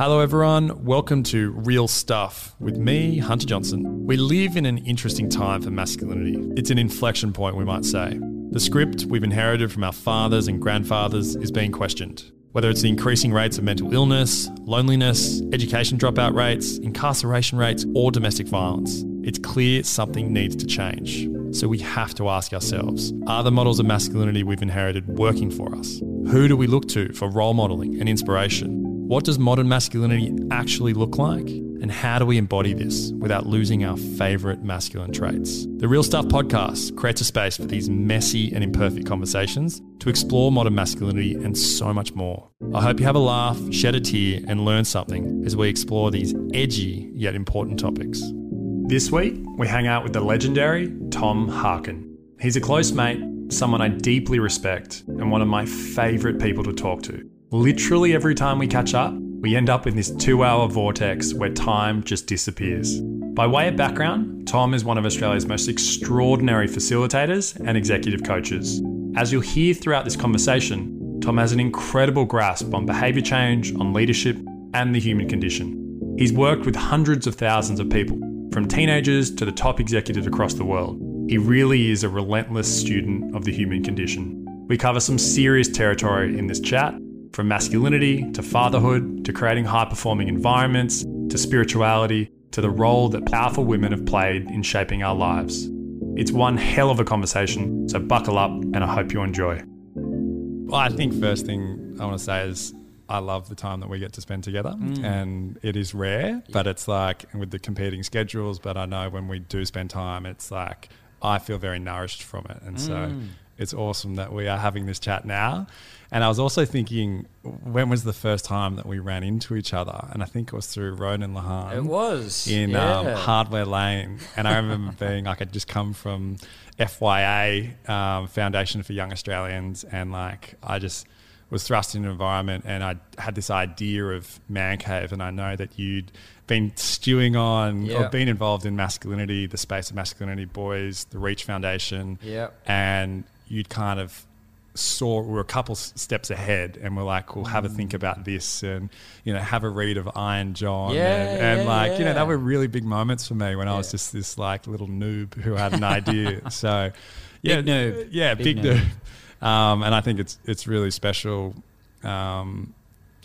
Hello, everyone. Welcome to Real Stuff with me, Hunter Johnson. We live in an interesting time for masculinity. It's an inflection point, we might say. The script we've inherited from our fathers and grandfathers is being questioned. Whether it's the increasing rates of mental illness, loneliness, education dropout rates, incarceration rates, or domestic violence, it's clear something needs to change. So we have to ask ourselves are the models of masculinity we've inherited working for us? Who do we look to for role modeling and inspiration? What does modern masculinity actually look like? And how do we embody this without losing our favourite masculine traits? The Real Stuff podcast creates a space for these messy and imperfect conversations to explore modern masculinity and so much more. I hope you have a laugh, shed a tear, and learn something as we explore these edgy yet important topics. This week, we hang out with the legendary Tom Harkin. He's a close mate, someone I deeply respect, and one of my favourite people to talk to. Literally every time we catch up, we end up in this two hour vortex where time just disappears. By way of background, Tom is one of Australia's most extraordinary facilitators and executive coaches. As you'll hear throughout this conversation, Tom has an incredible grasp on behaviour change, on leadership, and the human condition. He's worked with hundreds of thousands of people, from teenagers to the top executives across the world. He really is a relentless student of the human condition. We cover some serious territory in this chat, from masculinity to fatherhood to creating high performing environments to spirituality to the role that powerful women have played in shaping our lives. It's one hell of a conversation, so buckle up and I hope you enjoy. Well, I think first thing I want to say is I love the time that we get to spend together, mm. and it is rare, but it's like with the competing schedules. But I know when we do spend time, it's like I feel very nourished from it, and mm. so it's awesome that we are having this chat now. And I was also thinking, when was the first time that we ran into each other? And I think it was through Ronan Lahan. It was in yeah. um, Hardware Lane, and I remember being like, I'd just come from FYA um, Foundation for Young Australians, and like I just was thrust in an environment, and I had this idea of man cave, and I know that you'd been stewing on or been involved in masculinity, the space of masculinity, boys, the Reach Foundation, yeah, and you'd kind of saw we were a couple steps ahead and we're like we'll have a think about this and you know have a read of iron john yeah, and, and yeah, like yeah. you know that were really big moments for me when i was just this like little noob who had an idea so yeah big noob. yeah big, big noob, noob. Um, and i think it's it's really special um,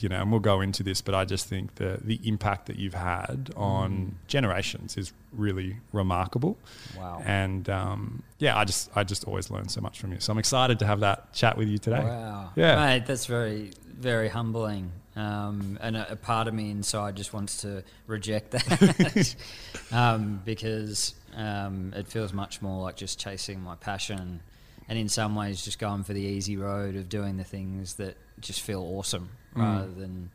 you know, and we'll go into this, but I just think that the impact that you've had on mm. generations is really remarkable. Wow. And um, yeah, I just I just always learn so much from you. So I'm excited to have that chat with you today. Wow. Yeah. Mate, that's very very humbling. Um, and a, a, part of me inside just wants to reject that um, because um, it feels much more like just chasing my passion and in some ways just going for the easy road of doing the things that just feel awesome mm. rather than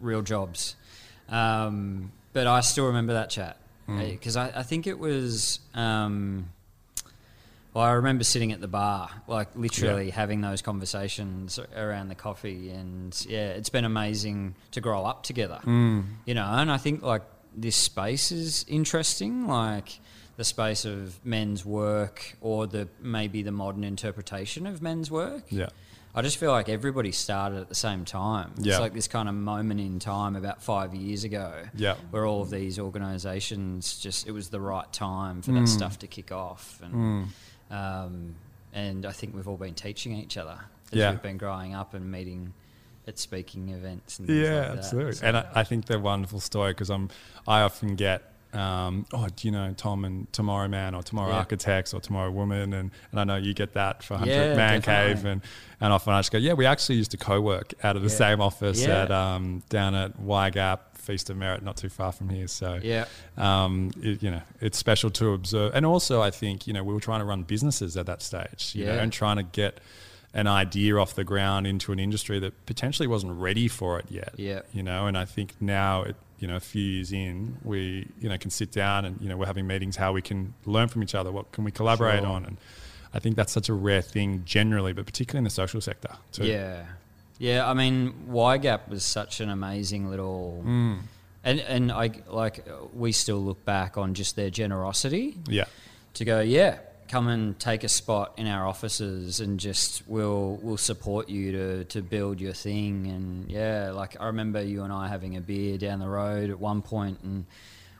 real jobs. Um, but I still remember that chat because mm. I, I, think it was. Um, well, I remember sitting at the bar, like literally yeah. having those conversations around the coffee, and yeah, it's been amazing to grow up together. Mm. You know, and I think like this space is interesting, like the space of men's work or the maybe the modern interpretation of men's work. Yeah. I just feel like everybody started at the same time. Yeah. It's like this kind of moment in time about five years ago yeah. where all of these organisations just, it was the right time for mm. that stuff to kick off. And, mm. um, and I think we've all been teaching each other as yeah. we've been growing up and meeting at speaking events and yeah, like absolutely. So and I, I, think they're wonderful story because I'm I often get um, oh, do you know Tom and Tomorrow Man or Tomorrow yeah. Architects or Tomorrow Woman? And, and I know you get that for 100 yeah, Man definitely. Cave. And, and often I just go, yeah, we actually used to co work out of the yeah. same office at um, down at YGAP. Feast of Merit, not too far from here. So, yeah, um, it, you know, it's special to observe. And also, I think, you know, we were trying to run businesses at that stage, you yeah. know, and trying to get an idea off the ground into an industry that potentially wasn't ready for it yet. Yeah. You know, and I think now it, you know, a few years in, we, you know, can sit down and, you know, we're having meetings how we can learn from each other, what can we collaborate sure. on. And I think that's such a rare thing generally, but particularly in the social sector too. Yeah. Yeah. I mean, YGAP was such an amazing little, mm. and, and I like, we still look back on just their generosity. Yeah. To go, yeah, come and take a spot in our offices and just we'll we'll support you to to build your thing and yeah like I remember you and I having a beer down the road at one point and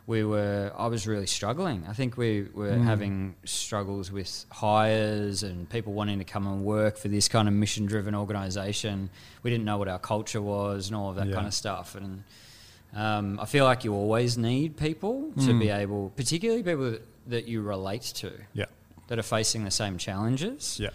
we were I was really struggling I think we were Mm. having struggles with hires and people wanting to come and work for this kind of mission driven organization we didn't know what our culture was and all of that Yeah. kind of stuff and um, I feel like you always need people to Mm. be able particularly people that, that you relate to Yeah. That are facing the same challenges. Yeah.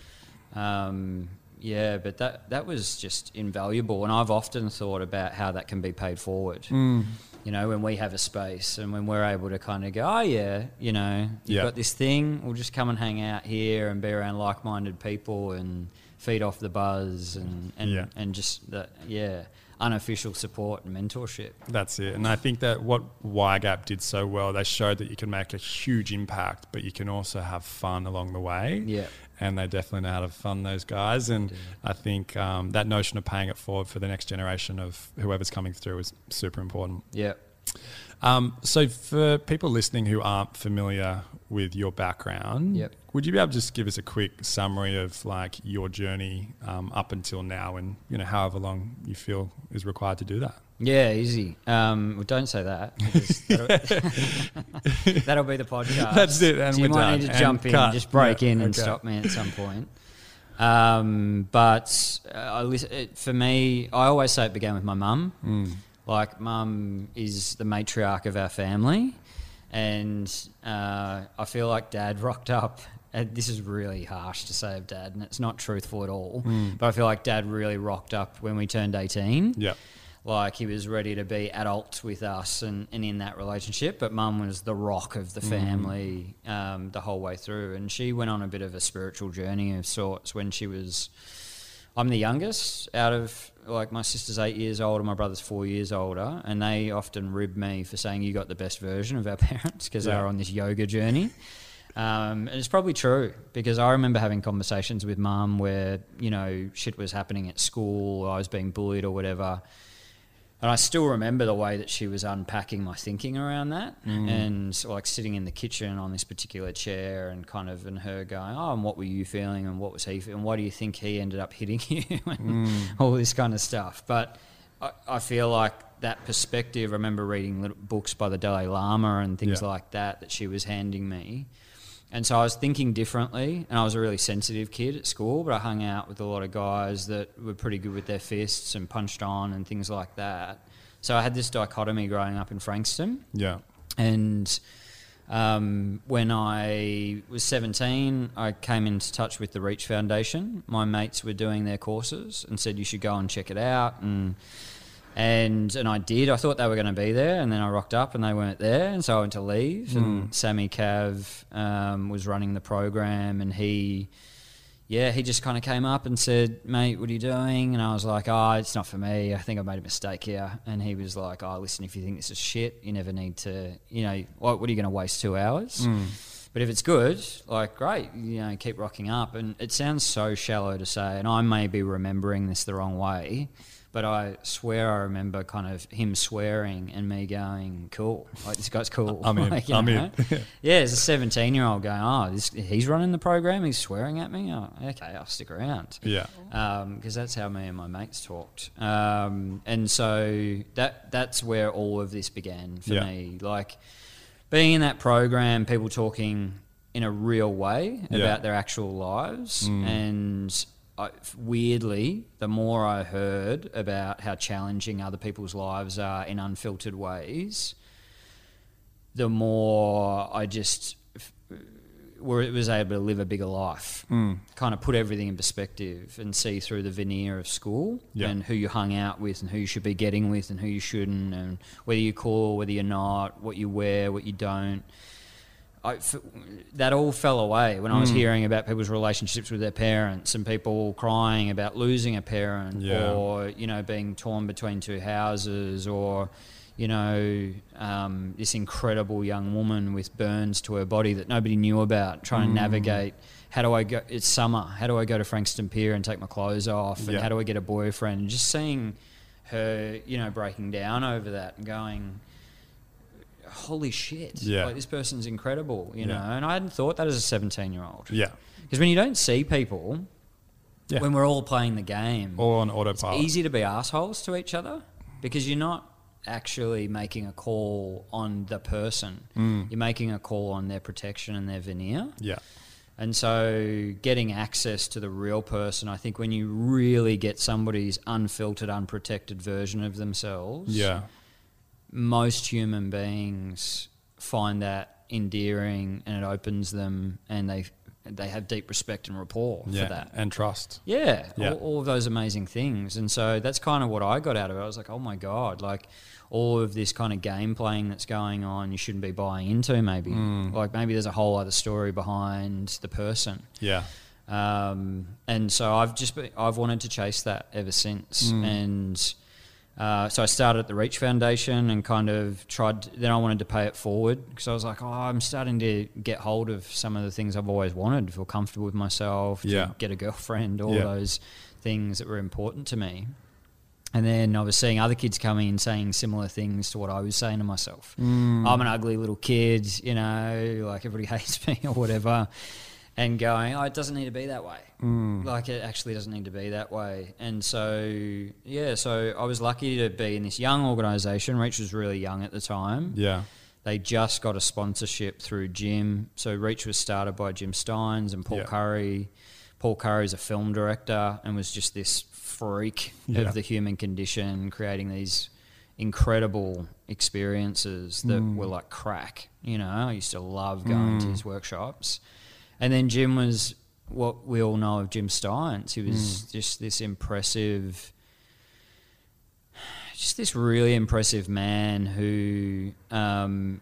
Um, yeah, but that that was just invaluable, and I've often thought about how that can be paid forward. Mm. You know, when we have a space and when we're able to kind of go, oh yeah, you know, you've Yeah. got this thing, we'll just come and hang out here and be around like-minded people and feed off the buzz and and, Yeah. and just that yeah, unofficial support and mentorship. That's it. And I think that what YGAP did so well, they showed that you can make a huge impact, but you can also have fun along the way. Yeah. And they definitely know how to fund those guys. And do. I think um, that notion of paying it forward for the next generation of whoever's coming through is super important. Yeah. Um, so, for people listening who aren't familiar with your background, Yep. Would you be able to just give us a quick summary of like your journey um, up until now, and you know however long you feel is required to do that? Yeah, easy. Um, well, don't say that. That'll, that'll be the podcast. That's it, and so you might done, need to and jump in, cut. just break Yeah, in, and okay. stop me at some point. Um, but uh, it, for me, I always say it began with my mum. Mm. Like, mum is the matriarch of our family, and uh, I feel like dad rocked up. And this is really harsh to say of dad, and it's not truthful at all. Mm. But I feel like dad really rocked up when we turned 18 Yeah. like he was ready to be adult with us and, and in that relationship but mum was the rock of the family um, the whole way through and she went on a bit of a spiritual journey of sorts when she was i'm the youngest out of like my sister's eight years older my brother's four years older and they often rib me for saying you got the best version of our parents because Yeah. they were on this yoga journey um, and it's probably true because I remember having conversations with mum where, you know, shit was happening at school, I was being bullied or whatever. And I still remember the way that she was unpacking my thinking around that and like sitting in the kitchen on this particular chair and kind of, and her going, Oh, and what were you feeling? And what was he feeling? And why do you think he ended up hitting you? and all this kind of stuff. But I, I feel like that perspective, I remember reading little books by the Dalai Lama and things Yeah. like that that she was handing me. And so I was thinking differently, and I was a really sensitive kid at school, but I hung out with a lot of guys that were pretty good with their fists and punched on and things like that. So I had this dichotomy growing up in Frankston. Yeah. And um, when I was 17, I came into touch with the Reach Foundation. My mates were doing their courses and said you should go and check it out. And and and I did. I thought they were going to be there, and then I rocked up and they weren't there, and so I went to leave. And hmm. Sammy Cav um, was running the program, and he. Yeah, he just kind of came up and said, "Mate, what are you doing?" And I was like, "Oh, it's not for me. I think I made a mistake here." And he was like, "Oh, listen, if you think this is shit, you never need to. You know, what, what are you going to waste two hours?" Hmm. But if it's good, like great, you know, keep rocking up. And it sounds so shallow to say, and I may be remembering this the wrong way, but I swear I remember kind of him swearing and me going, "Cool, like this guy's cool." I'm in, Like, I'm in. yeah, as a 17 year old going, "Oh, this, he's running the program. He's swearing at me. Oh, okay, I'll stick around." Yeah. because that's how me and my mates talked. Um, and so that that's where all of this began for Yeah. me. Like being in that program, people talking in a real way Yeah. about their actual lives, Mm. and I, weirdly, the more I heard about how challenging other people's lives are in unfiltered ways, the more I just f- were, was able to live a bigger life. Mm. Kind of put everything in perspective and see through the veneer of school Yeah. and who you hung out with and who you should be getting with and who you shouldn't and whether you're cool, whether you're not, what you wear, what you don't. I f that all fell away when I was Mm. hearing about people's relationships with their parents and people crying about losing a parent Yeah. or you know being torn between two houses or you know um, this incredible young woman with burns to her body that nobody knew about trying Mm. to navigate how do I go it's summer how do I go to Frankston Pier and take my clothes off and Yeah. how do I get a boyfriend and just seeing her you know breaking down over that and going holy shit, Yeah. like this person's incredible, you Yeah. know. And I hadn't thought that as a 17 year old. Yeah. Because when you don't see people, Yeah. when we're all playing the game, Or on autopilot, it's easy to be assholes to each other because you're not actually making a call on the person. Mm. You're making a call on their protection and their veneer. Yeah. And so, getting access to the real person, I think when you really get somebody's unfiltered, unprotected version of themselves, Yeah. Most human beings find that endearing and it opens them and they they have deep respect and rapport Yeah. for that. And trust. Yeah, Yeah. All, all of those amazing things. And so that's kind of what I got out of it. I was like, oh my God, like all of this kind of game playing that's going on, you shouldn't be buying into maybe. Mm. Like maybe there's a whole other story behind the person. Yeah. Um, and so I've just been, I've wanted to chase that ever since. Mm. And uh, so I started at the Reach Foundation and kind of tried. Then I wanted to pay it forward because I was like, oh, I'm starting to get hold of some of the things I've always wanted. Feel comfortable with myself. To Yeah. Get a girlfriend. All Yeah. those things that were important to me. And then I was seeing other kids coming and saying similar things to what I was saying to myself. Mm. I'm an ugly little kid, you know, like everybody hates me or whatever. And going, oh, it doesn't need to be that way. Mm. Like it actually doesn't need to be that way. And so, yeah, so I was lucky to be in this young organisation. Reach was really young at the time. Yeah. They just got a sponsorship through Jim. So Reach was started by Jim Stynes and Paul Yeah. Currie. Paul Currie's a film director and was just this freak Yeah. of the human condition, creating these incredible experiences that Mm. were like crack. You know, I used to love going to Mm. his workshops. And then Jim was what we all know of Jim Stynes. He was Mm. just this impressive just this really impressive man who um,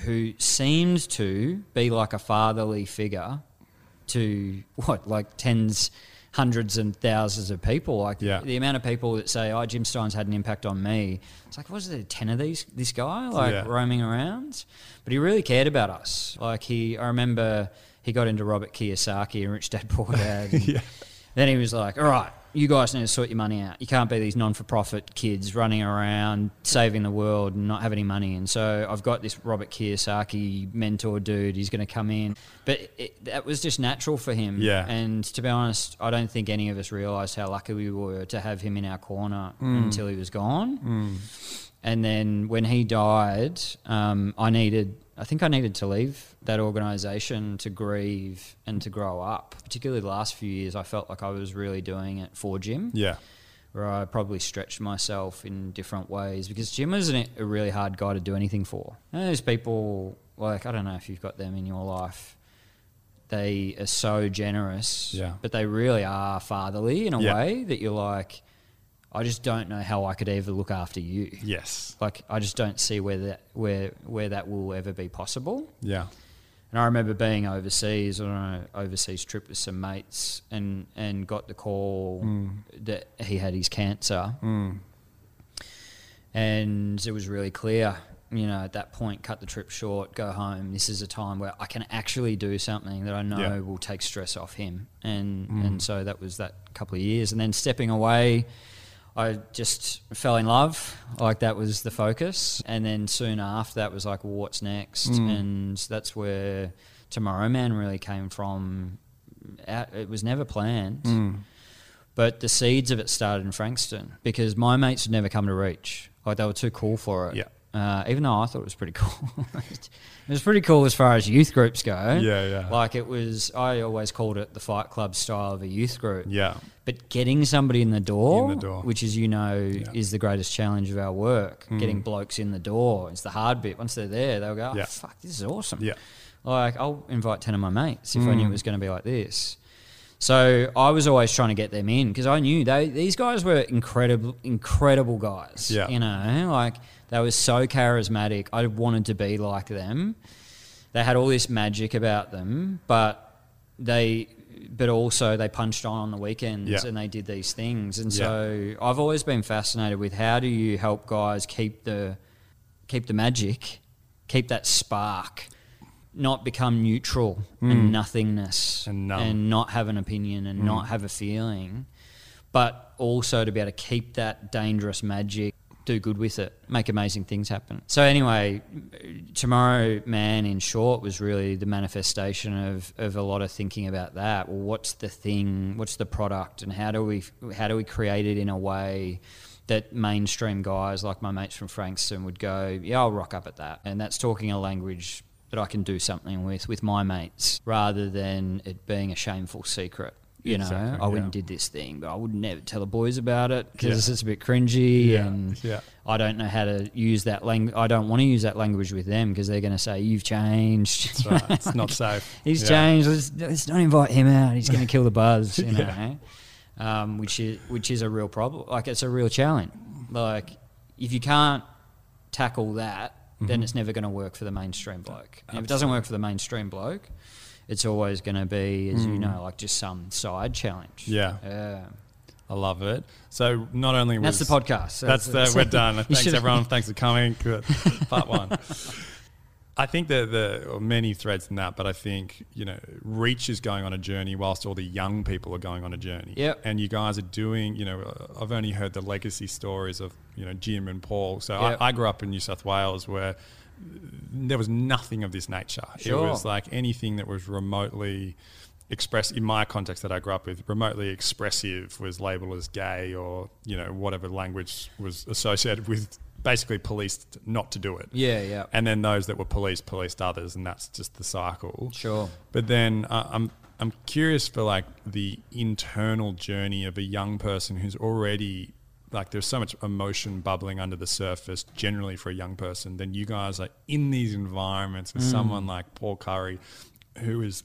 who seemed to be like a fatherly figure to what like tens hundreds and thousands of people like Yeah. the amount of people that say oh Jim Stynes had an impact on me it's like was there 10 of these this guy like Yeah. roaming around but he really cared about us like he I remember he got into Robert Kiyosaki and Rich Dad Poor Dad yeah. then he was like, all right, you guys need to sort your money out. You can't be these non for profit kids running around saving the world and not have any money. And so I've got this Robert Kiyosaki mentor dude. He's going to come in. But it, that was just natural for him. Yeah. And to be honest, I don't think any of us realised how lucky we were to have him in our corner until he was gone. Mm. And then when he died, um, I needed, I think I needed to leave that organisation to grieve and to grow up. Particularly the last few years, I felt like I was really doing it for Jim, Yeah. where I probably stretched myself in different ways because Jim an, a really hard guy to do anything for. And those people, like, I don't know if you've got them in your life. They are so generous, Yeah. but they really are fatherly in a Yeah. way that you're like, I just don't know how I could ever look after you. Yes. Like I just don't see where that where where that will ever be possible. Yeah. And I remember being overseas on an overseas trip with some mates and and got the call Mm. that he had his cancer Mm. and it was really clear you know at that point cut the trip short go home this is a time where i can actually do something that i know Yeah. will take stress off him and Mm. and so that was that couple of years and then stepping away i just fell in love like that was the focus and then soon after that was like well, what's next Mm. and that's where tomorrow man really came from it was never planned Mm. but the seeds of it started in Frankston because my mates had never come to Reach. Like they were too cool for it. Yeah. Uh, even though I thought it was pretty cool. it was pretty cool as far as youth groups go. Yeah, yeah. Like it was, I always called it the Fight Club style of a youth group. Yeah. But getting somebody in the door, In the door. which as you know Yeah. is the greatest challenge of our work, Mm. getting blokes in the door, it's the hard bit. Once they're there, they'll go, oh, Yeah. fuck, this is awesome. Yeah. Like, I'll invite 10 of my mates if I knew Mm. it was going to be like this. So I was always trying to get them in because I knew they these guys were incredible, incredible guys. Yeah. You know, like they were so charismatic. I wanted to be like them. They had all this magic about them, but they, but also they punched on on the weekends Yeah. and they did these things. And Yeah. so I've always been fascinated with how do you help guys keep the, keep the magic, keep that spark, not become neutral Mm. and nothingness And numb. not have an opinion and Mm. not have a feeling, but also to be able to keep that dangerous magic do good with it, make amazing things happen. So anyway, tomorrow, man, in short, was really the manifestation of, of a lot of thinking about that. Well, what's the thing? What's the product? And how do we how do we create it in a way that mainstream guys like my mates from Frankston would go, yeah, I'll rock up at that. And that's talking a language that I can do something with with my mates rather than it being a shameful secret. You know, I went yeah. and did this thing, but I would never tell the boys about it because Yeah. it's a bit cringy Yeah, and yeah. I don't know how to use that language. I don't want to use that language with them because they're going to say, You've changed. That's right. It's not safe. He's changed. Let's, let's not invite him out. He's going to kill the buzz, you know. Yeah. Um, which is which is a real problem. Like it's a real challenge. Like if you can't tackle that, Mm-hmm. then it's never going to work for the mainstream bloke. And if it doesn't work for the mainstream bloke, it's always going to be, as you know, like just some side challenge. Mm. Yeah. Yeah. I love it. So not only was That's the podcast. That's the, we're done. Thanks everyone. Thanks for coming. Good. Part one. I think that there are many threads in that, but I think you know, Reach is going on a journey whilst all the young people are going on a journey. Yep. And you guys are doing. You know, uh, I've only heard the legacy stories of you know Jim and Paul. So Yep. I, I grew up in New South Wales where there was nothing of this nature. Sure. It was like anything that was remotely express in my context that I grew up with, remotely expressive was labeled as gay or, you know, whatever language was associated with basically policed not to do it. Yeah, yeah. And then those that were policed policed others and that's just the cycle. Sure. But then uh, I'm I'm curious for like the internal journey of a young person who's already like there's so much emotion bubbling under the surface generally for a young person. Then you guys are in these environments with mm. someone like Paul Currie, who is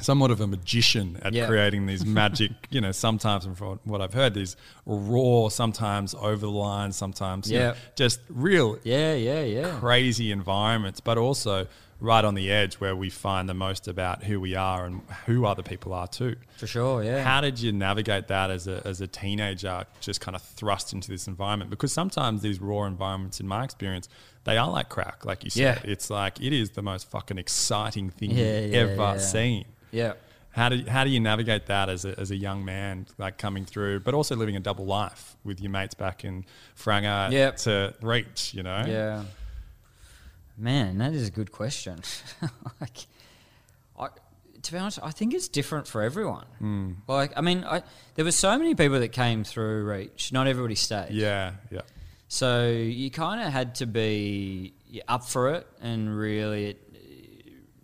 somewhat of a magician at Yeah. creating these magic, you know, sometimes and from what I've heard, these raw, sometimes over the line, sometimes you know, Yeah. just real Yeah, yeah, yeah. crazy environments, but also right on the edge where we find the most about who we are and who other people are too. For sure, yeah. How did you navigate that as a, as a teenager, just kind of thrust into this environment? Because sometimes these raw environments, in my experience, they are like crack, like you said. Yeah. It's like it is the most fucking exciting thing Yeah, you've yeah, ever seen. yeah. How do how do you navigate that as a, as a young man, like coming through, but also living a double life with your mates back in Franga Yep. to reach, you know? Yeah. Man, that is a good question. like, I, to be honest, I think it's different for everyone. Hmm. Like, I mean, I, there were so many people that came through Reach. Not everybody stayed. Yeah, yeah. So you kind of had to be up for it and really, it,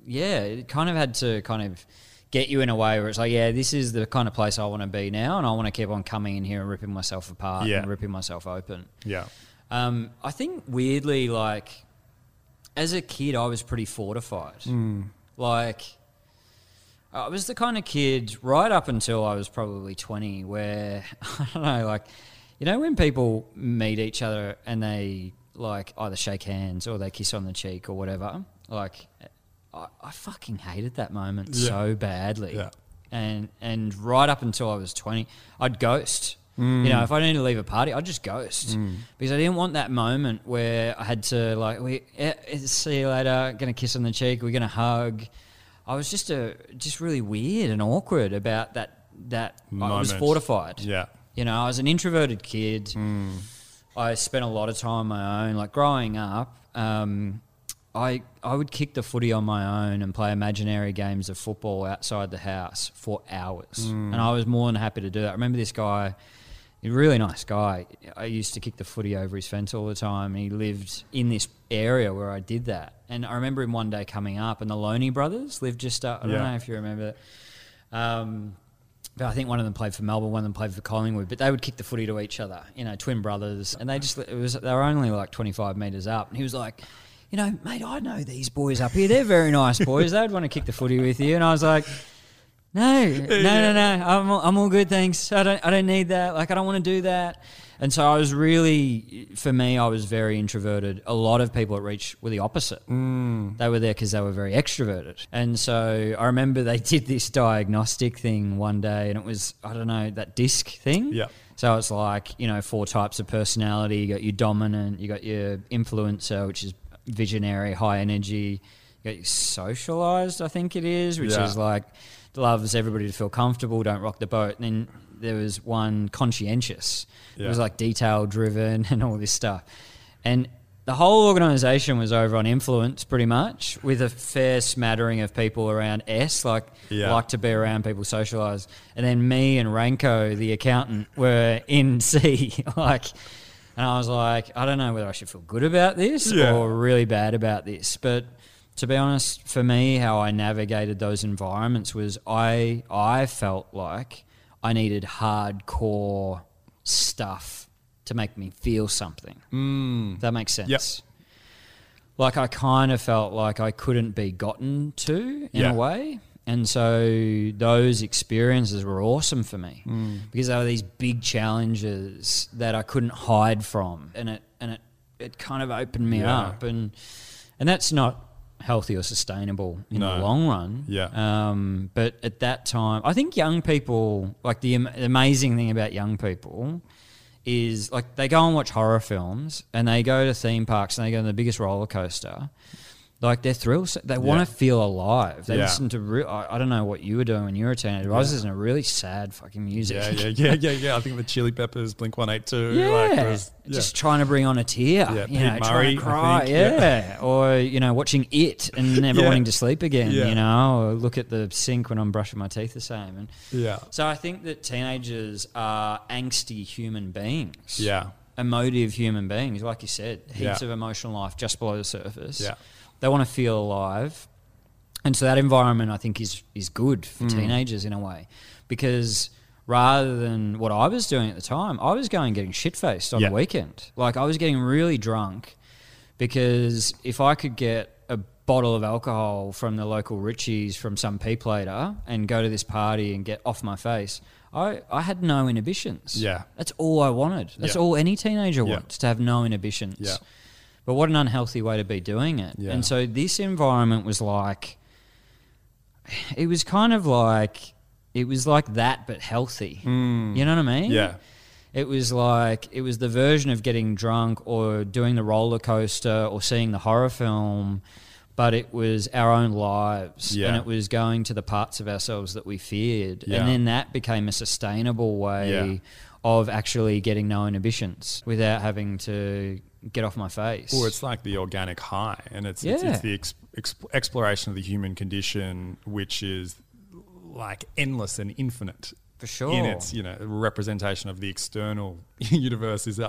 yeah, it kind of had to kind of get you in a way where it's like, yeah, this is the kind of place I want to be now, and I want to keep on coming in here and ripping myself apart Yeah. and ripping myself open. Yeah. Um, I think weirdly, like as a kid, I was pretty fortified. Hmm. Like I was the kind of kid right up until I was probably twenty, where I don't know, like you know, when people meet each other and they like either shake hands or they kiss on the cheek or whatever. Like I, I fucking hated that moment Yeah. so badly Yeah. and and right up until I was twenty, I'd ghost. Mm. You know, if I needed to leave a party, I'd just ghost because I didn't want that moment where I had to like, we eh, eh, see you later, gonna kiss on the cheek, we're gonna hug. I was just a just really weird and awkward about that. That I was fortified. Yeah. You know, I was an introverted kid. I spent a lot of time on my own. Like growing up, um, I I would kick the footy on my own and play imaginary games of football outside the house for hours, and I was more than happy to do that. I remember this guy, a really nice guy. I used to kick the footy over his fence all the time. He lived in this area where I did that, and I remember him one day coming up, and the Lonie brothers lived just up. I don't Yeah. know if you remember. Um, but I think one of them played for Melbourne, one of them played for Collingwood. But they would kick the footy to each other, you know, twin brothers, and they just it was they were only like twenty five meters up, and he was like, you know, mate, I know these boys up here. They're very nice boys. They'd want to kick the footy with you, and I was like. No, no, no, no. I'm all, I'm all good, thanks. I don't I don't need that. Like I don't want to do that. And so I was really, for me, I was very introverted. A lot of people at Reach were the opposite. Mm. They were there because they were very extroverted. And so I remember they did this diagnostic thing one day, and it was I don't know that disc thing. Yeah. So it's like you know four types of personality. You got your dominant, you got your influencer, which is visionary, high energy. You got your socialized, I think it is, which Yeah. is like loves everybody to feel comfortable, don't rock the boat. And then there was one conscientious. It was like detail driven and all this stuff. And the whole organization was over on influence pretty much with a fair smattering of people around S, like Yeah. like to be around people, socialize. And then me and Ranko, the accountant, were in C. like, and I was like, I don't know whether I should feel good about this Yeah. or really bad about this. But to be honest, for me, how I navigated those environments was I I felt like I needed hardcore stuff to make me feel something. Mm. That makes sense. Yep. Like I kind of felt like I couldn't be gotten to in Yeah. a way. And so those experiences were awesome for me Mm. because they were these big challenges that I couldn't hide from. And it and it, it kind of opened me Yeah. up and and that's not healthy or sustainable in No. the long run. Yeah. Um, but at that time, I think young people, like the am- amazing thing about young people is like they go and watch horror films and they go to theme parks and they go on the biggest roller coaster. Like they're thrilled. They want to feel alive. They Yeah. listen to. Re- I, I don't know what you were doing when you were a teenager. but I was listening to really sad fucking music. Yeah, yeah, yeah, yeah, yeah. I think the Chili Peppers, Blink One Eight Two. Yeah, like, there was- yeah. just trying to bring on a tear. Yeah, you Pete know, Murray, I to cry. think, yeah. yeah. or you know, watching it and never Yeah. wanting to sleep again. Yeah. You know, or look at the sink when I'm brushing my teeth the same. And yeah, so I think that teenagers are angsty human beings. yeah, Emotive human beings, like you said, heaps Yeah. of emotional life just below the surface. Yeah. They want to feel alive. And so that environment I think is is good for Mm. teenagers in a way. Because rather than what I was doing at the time, I was going getting shit faced on Yeah. the weekend. Like I was getting really drunk because if I could get a bottle of alcohol from the local Ritchies from some peep later and go to this party and get off my face, I, I had no inhibitions. Yeah. That's all I wanted. That's Yeah. all any teenager Yeah. wants to have no inhibitions. Yeah. But what an unhealthy way to be doing it. Yeah. And so this environment was like, it was kind of like, it was like that, but healthy. You know what I mean? Mm. yeah, It was like it was the version of getting drunk or doing the roller coaster or seeing the horror film, but it was our own lives Yeah. and it was going to the parts of ourselves that we feared. Yeah. And then that became a sustainable way Yeah. of actually getting no inhibitions without having to get off my face. Or it's like the organic high, and it's it's, Yeah. it's the ex, ex, exploration of the human condition, which is like endless and infinite. For sure. In its you know representation of the external universe is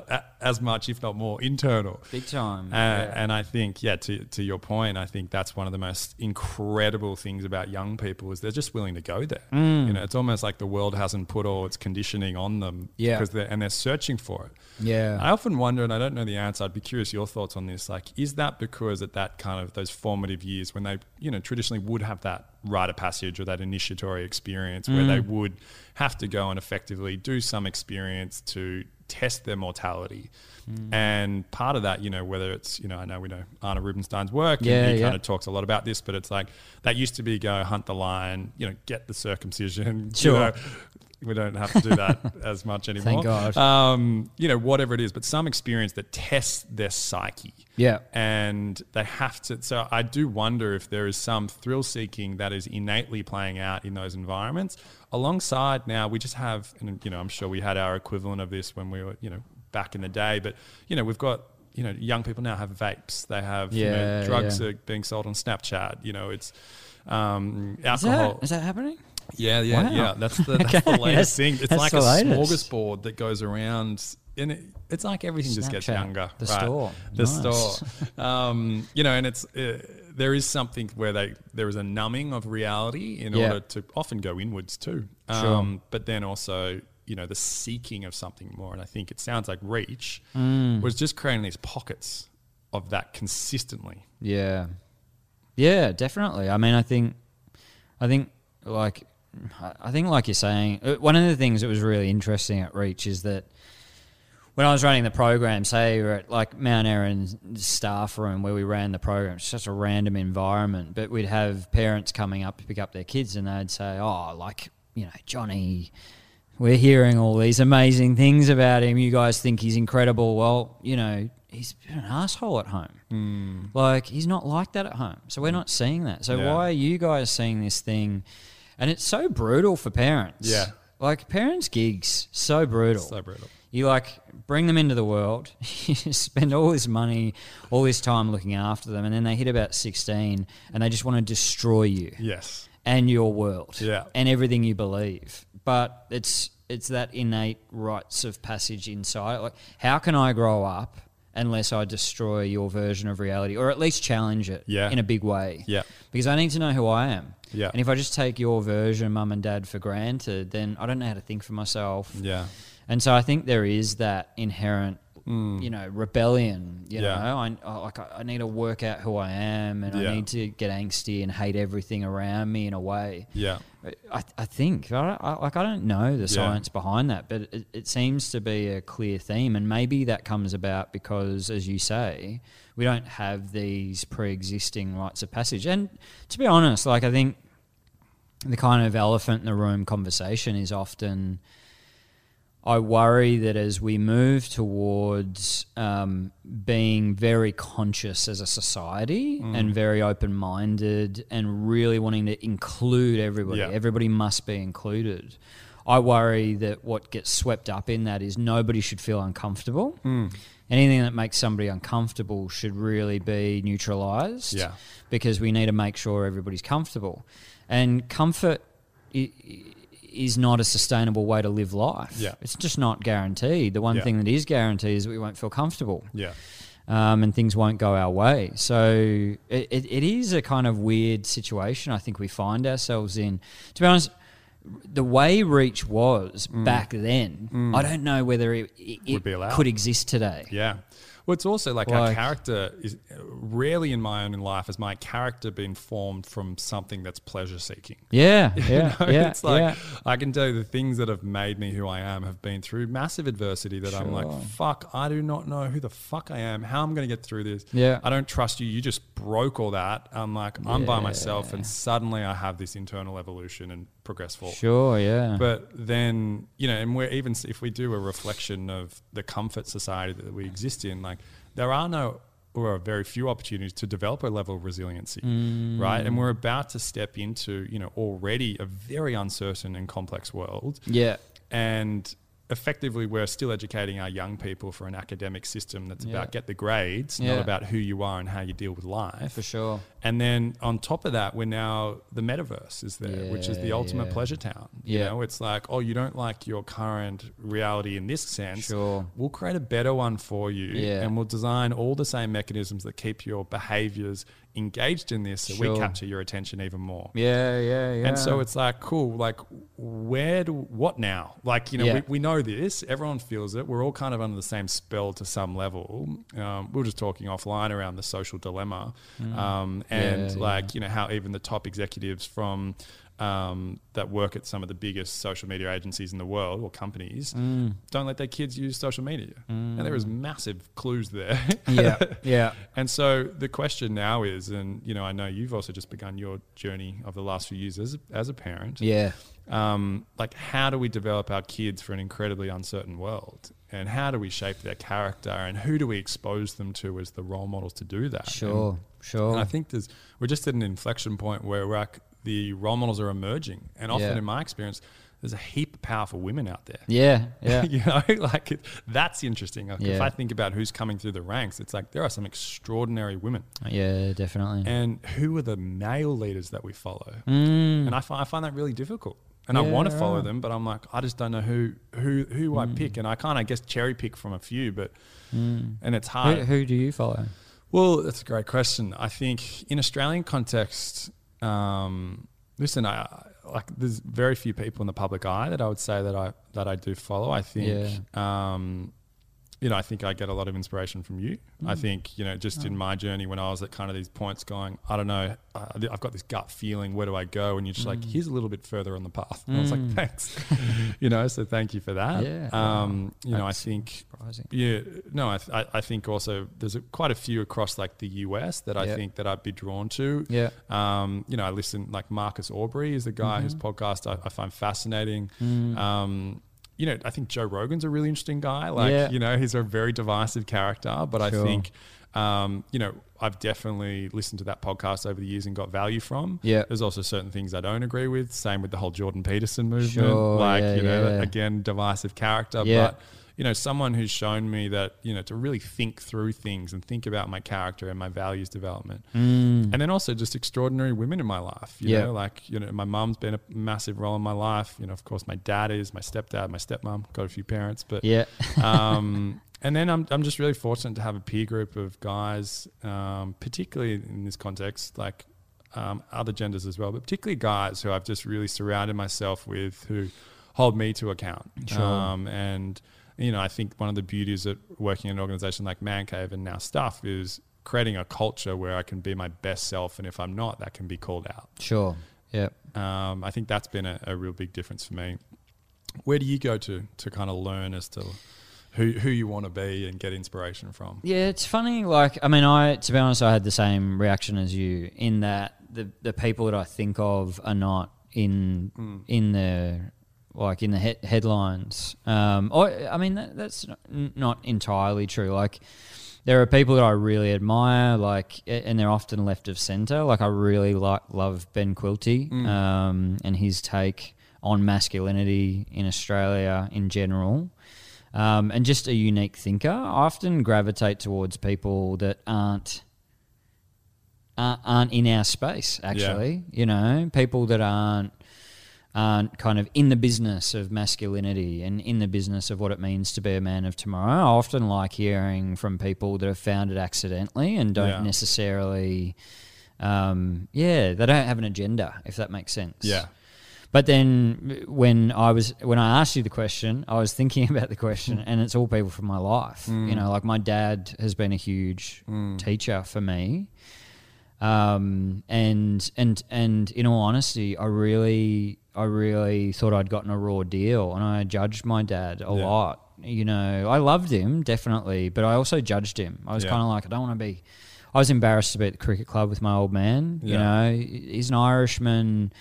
as much, if not more, internal. Big time. Uh, yeah. And I think, yeah, to, to your point, I think that's one of the most incredible things about young people is they're just willing to go there. Mm. You know, it's almost like the world hasn't put all its conditioning on them, Yeah. because they're and they're searching for it. yeah. I often wonder, and I don't know the answer. I'd be curious your thoughts on this. Like, is that because at that kind of those formative years when they, you know, traditionally would have that rite of passage or that initiatory experience where Mm. they would have to go and effectively do some experience to test their mortality. Mm. And part of that, you know, whether it's, you know, I know we know Arne Rubinstein's work Yeah, and he yeah. kind of talks a lot about this, but it's like that used to be go hunt the lion, you know, get the circumcision. you Sure. know, we don't have to do that as much anymore. Thank God. Um, you know, whatever it is, but some experience that tests their psyche. Yeah. And they have to. So I do wonder if there is some thrill seeking that is innately playing out in those environments. Alongside now, we just have, and you know, I'm sure we had our equivalent of this when we were, you know, back in the day, but you know, we've got. You know, young people now have vapes. They have you know, drugs yeah. are being sold on Snapchat. You know, it's um, Is that, is that happening? Yeah, yeah, Wow. yeah. That's the, that's Okay, the latest that's- thing. It's like a latest. smorgasbord that goes around, and it, it's like everything just gets younger. the right? store. the Nice. store. Um, you know, and it's uh, there is something where they there is a numbing of reality in Yeah. order to often go inwards too. Sure. Um, but then also. You know the seeking of something more, and I think it sounds like Reach Mm. was just creating these pockets of that consistently. Yeah, yeah, definitely. I mean, I think, I think, like, I- think, like you're saying, uh, one of the things that was really interesting at Reach is that when I was running the program, say we we're at like Mount Aaron staff room where we ran the program, it's such a random environment, but we'd have parents coming up to pick up their kids, and they'd say, "Oh, like you know, Johnny." We're hearing all these amazing things about him. You guys think he's incredible. Well, you know, he's an asshole at home. Like he's not like that at home. So we're not seeing that. So Yeah. why are you guys seeing this thing? And it's so brutal for parents. Yeah. like parents' gigs so brutal. So brutal. You like bring them into the world, you spend all this money, all this time looking after them, and then they hit about 16 and they just want to destroy you Yes. and your world Yeah. and everything you believe. But it's it's that innate rites of passage inside. Like, how can I grow up unless I destroy your version of reality, or at least challenge it Yeah. in a big way? Yeah. because I need to know who I am. Yeah. and if I just take your version, mum and dad, for granted, then I don't know how to think for myself. Yeah. And so I think there is that inherent, you know, rebellion. You Mm. Yeah. know, I, I like I I need to work out who I am, and Yeah. I need to get angsty and hate everything around me in a way. Yeah. I, I think I, I, like I don't know the science behind that, but it, it seems to be a clear theme, and maybe that comes about because, as you say, we don't have these pre-existing rites of passage. And to be honest, like I think the kind of elephant in the room conversation is often. I worry that as we move towards um, being very conscious as a society Mm. and very open minded and really wanting to include everybody, Yeah. everybody must be included. I worry that what gets swept up in that is nobody should feel uncomfortable. Mm. Anything that makes somebody uncomfortable should really be neutralized Yeah. because we need to make sure everybody's comfortable. And comfort is not a sustainable way to live life. Yeah. It's just not guaranteed. The one Yeah. thing that is guaranteed is that we won't feel comfortable Yeah. um, and things won't go our way. So it, it, it is a kind of weird situation I think we find ourselves in. To be honest, the way Reach was back then, I don't know whether it, it, Mm. Allowed. could exist today. Yeah. Well, it's also like, our character is uh, rarely in my own life has my character been formed from something that's pleasure seeking. Yeah, You yeah, know, yeah. it's like yeah. I can tell you the things that have made me who I am have been through massive adversity that I'm like, fuck, I do not know who the fuck I am, how I'm going to get through this. Yeah. I don't trust you. You just broke all that. I'm like, I'm by myself, and suddenly I have this internal evolution and progress forward. Sure, yeah. But then, you know, and we're even if we do a reflection of the comfort society that we exist in, like there are no or very few opportunities to develop a level of resiliency, mm. right? And we're about to step into, you know, already a very uncertain and complex world. yeah. And effectively, we're still educating our young people for an academic system that's Yeah. about get the grades, Yeah. not about who you are and how you deal with life. For sure. And then on top of that, we're now the metaverse is there, which is the ultimate yeah. pleasure town. You Yeah. know, it's like, oh, you don't like your current reality in this sense. Sure. We'll create a better one for you, Yeah. and we'll design all the same mechanisms that keep your behaviors engaged in this, so we capture your attention even more. Yeah, yeah, yeah. And so it's like, cool, like, where do, what now? Like, you know, Yeah. we, we know this, everyone feels it. We're all kind of under the same spell to some level. Um, we were just talking offline around the social dilemma. Um, and Mm. Yeah, like, you know, how even the top executives from, um, that work at some of the biggest social media agencies in the world or companies Mm. don't let their kids use social media. And there is massive clues there. yeah, yeah. And so the question now is, and you know, I know you've also just begun your journey of the last few years as, as a parent. Yeah. Um, like, how do we develop our kids for an incredibly uncertain world? And how do we shape their character? And who do we expose them to as the role models to do that? Sure, And, sure. and I think there's, we're just at an inflection point where we're like, the role models are emerging. And often, Yeah. in my experience, there's a heap of powerful women out there. yeah, yeah. you know, like it, that's interesting. Like If I think about who's coming through the ranks, it's like there are some extraordinary women. yeah, definitely. And who are the male leaders that we follow? Mm. And I find, I find that really difficult. And I want to follow right. them, but I'm like, I just don't know who who who I Mm. pick, and I can't, I guess, cherry pick from a few, but Mm. and it's Who, hard. who do you follow? Well, that's a great question. I think in Australian context, um, listen, I like there's very few people in the public eye that I would say that I that I do follow. I think, um, you know, I think I get a lot of inspiration from you. Mm. I think, you know, just in my journey when I was at kind of these points going, I don't know, uh, I've got this gut feeling, where do I go? And you're just like, Mm. here's a little bit further on the path. And I was like, thanks, you know, so thank you for that. Yeah, Um, you know, I think Surprising. yeah, no, I, th- I, think also there's a, quite a few across like the US that I Yeah. think that I'd be drawn to. Yeah. Um, you know, I listen like Marcus Aubrey is the guy whose Mm-hmm. podcast I, I find fascinating. Mm. Um, you know, I think Joe Rogan's a really interesting guy. Like, Yeah. you know, he's a very divisive character, but I think, um, you know, I've definitely listened to that podcast over the years and got value from. Yeah. There's also certain things I don't agree with. Same with the whole Jordan Peterson movement. Sure, like, yeah, you know, yeah. again, divisive character. Yeah. But, you know, someone who's shown me that, you know, to really think through things and think about my character and my values development. Mm. And then also just extraordinary women in my life. You Yeah. know, like, you know, my mum's been a massive role in my life. You know, of course, my dad is, my stepdad, my stepmom, got a few parents. But Yeah. um, and then I'm, I'm just really fortunate to have a peer group of guys, um, particularly in this context, like um, other genders as well, but particularly guys who I've just really surrounded myself with who hold me to account. Sure. Um, and, you know, I think one of the beauties of working in an organization like Man Cave and now Stuff is creating a culture where I can be my best self. And if I'm not, that can be called out. Sure. Yeah. Um, I think that's been a, a real big difference for me. Where do you go to to kind of learn as to who who you want to be and get inspiration from? Yeah, it's funny. Like, I mean, I to be honest, I had the same reaction as you in that the the people that I think of are not in Mm. in the like in the he- headlines. Um, or I mean, that, that's not, entirely true. Like, there are people that I really admire, like, and they're often left of center. Like, I really like love Ben Quilty Mm. um, and his take on masculinity in Australia in general um, and just a unique thinker. I often gravitate towards people that aren't aren't aren't in our space. Actually, you know, people that aren't aren't kind of in the business of masculinity and in the business of what it means to be a man of tomorrow. I often like hearing from people that have found it accidentally and don't Yeah. necessarily. Um, yeah, they don't have an agenda, if that makes sense. Yeah. But then when I was when I asked you the question, I was thinking about the question, and it's all people from my life. You know, like my dad has been a huge teacher for me, um, and and and in all honesty, I really I really thought I'd gotten a raw deal, and I judged my dad a Yeah. lot. You know, I loved him definitely, but I also judged him. I was Yeah. kind of like, I don't want to be. I was embarrassed to be at the cricket club with my old man. You know, he's an Irishman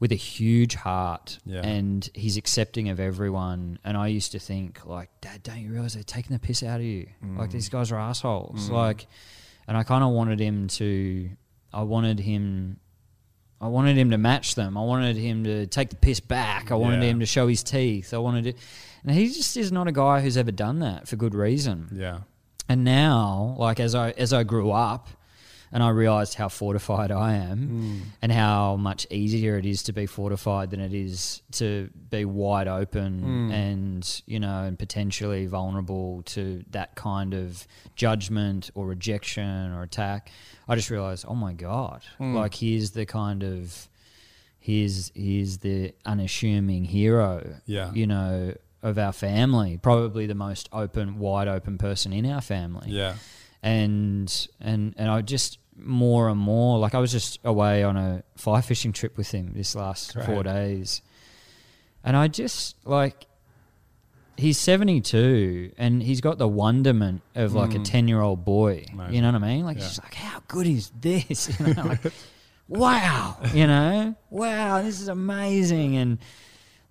with a huge heart Yeah. and he's accepting of everyone. And I used to think, like, Dad, don't you realize they're taking the piss out of you? Like, these guys are assholes. Like, and I kind of wanted him to, I wanted him, I wanted him to match them. I wanted him to take the piss back. I wanted Yeah. him to show his teeth. I wanted to, and he just is not a guy who's ever done that for good reason. Yeah. And now, like as I as I grew up, and I realized how fortified I am, hmm. and how much easier it is to be fortified than it is to be wide open hmm. and you know and potentially vulnerable to that kind of judgment or rejection or attack. I just realized, oh my god, hmm. like here's the kind of here's here's the unassuming hero Yeah. you know of our family probably the most open wide open person in our family Yeah. and and and I just more and more. Like I was just away on a fly fishing trip with him this last Great. four days. And I just like he's 72 and he's got the wonderment of like a mm. 10 year old boy. Amazing. you know what I mean? Like Yeah. he's like how good is this? You know like wow you know? Wow this is amazing. And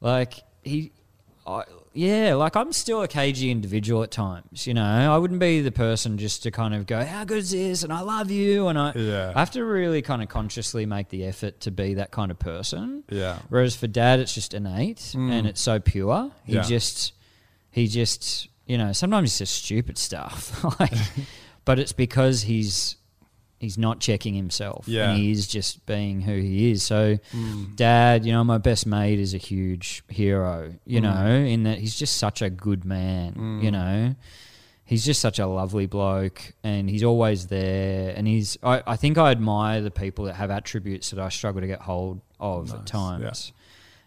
like he I, yeah like i'm still a cagey individual at times you know i wouldn't be the person just to kind of go how good is this and i love you and i Yeah. i have to really kind of consciously make the effort to be that kind of person Yeah. whereas for dad it's just innate and it's so pure he Mm. Yeah. just he just you know sometimes it's just stupid stuff like but it's because he's he's not checking himself. Yeah. and he is just being who he is. So dad you know my best mate is a huge hero you Mm. know in that he's just such a good man you know. He's just such a lovely bloke and he's always there. And he's I, I think I admire the people that have attributes that I struggle to get hold of Nice, at times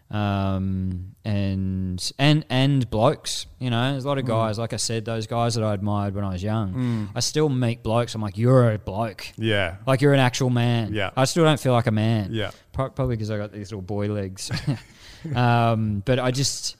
um and and and blokes you know there's a lot of guys like I said those guys that I admired when I was young I still meet blokes I'm like you're a bloke Yeah. like you're an actual man Yeah. I still don't feel like a man Yeah. Pro- probably because I got these little boy legs. um, but I just,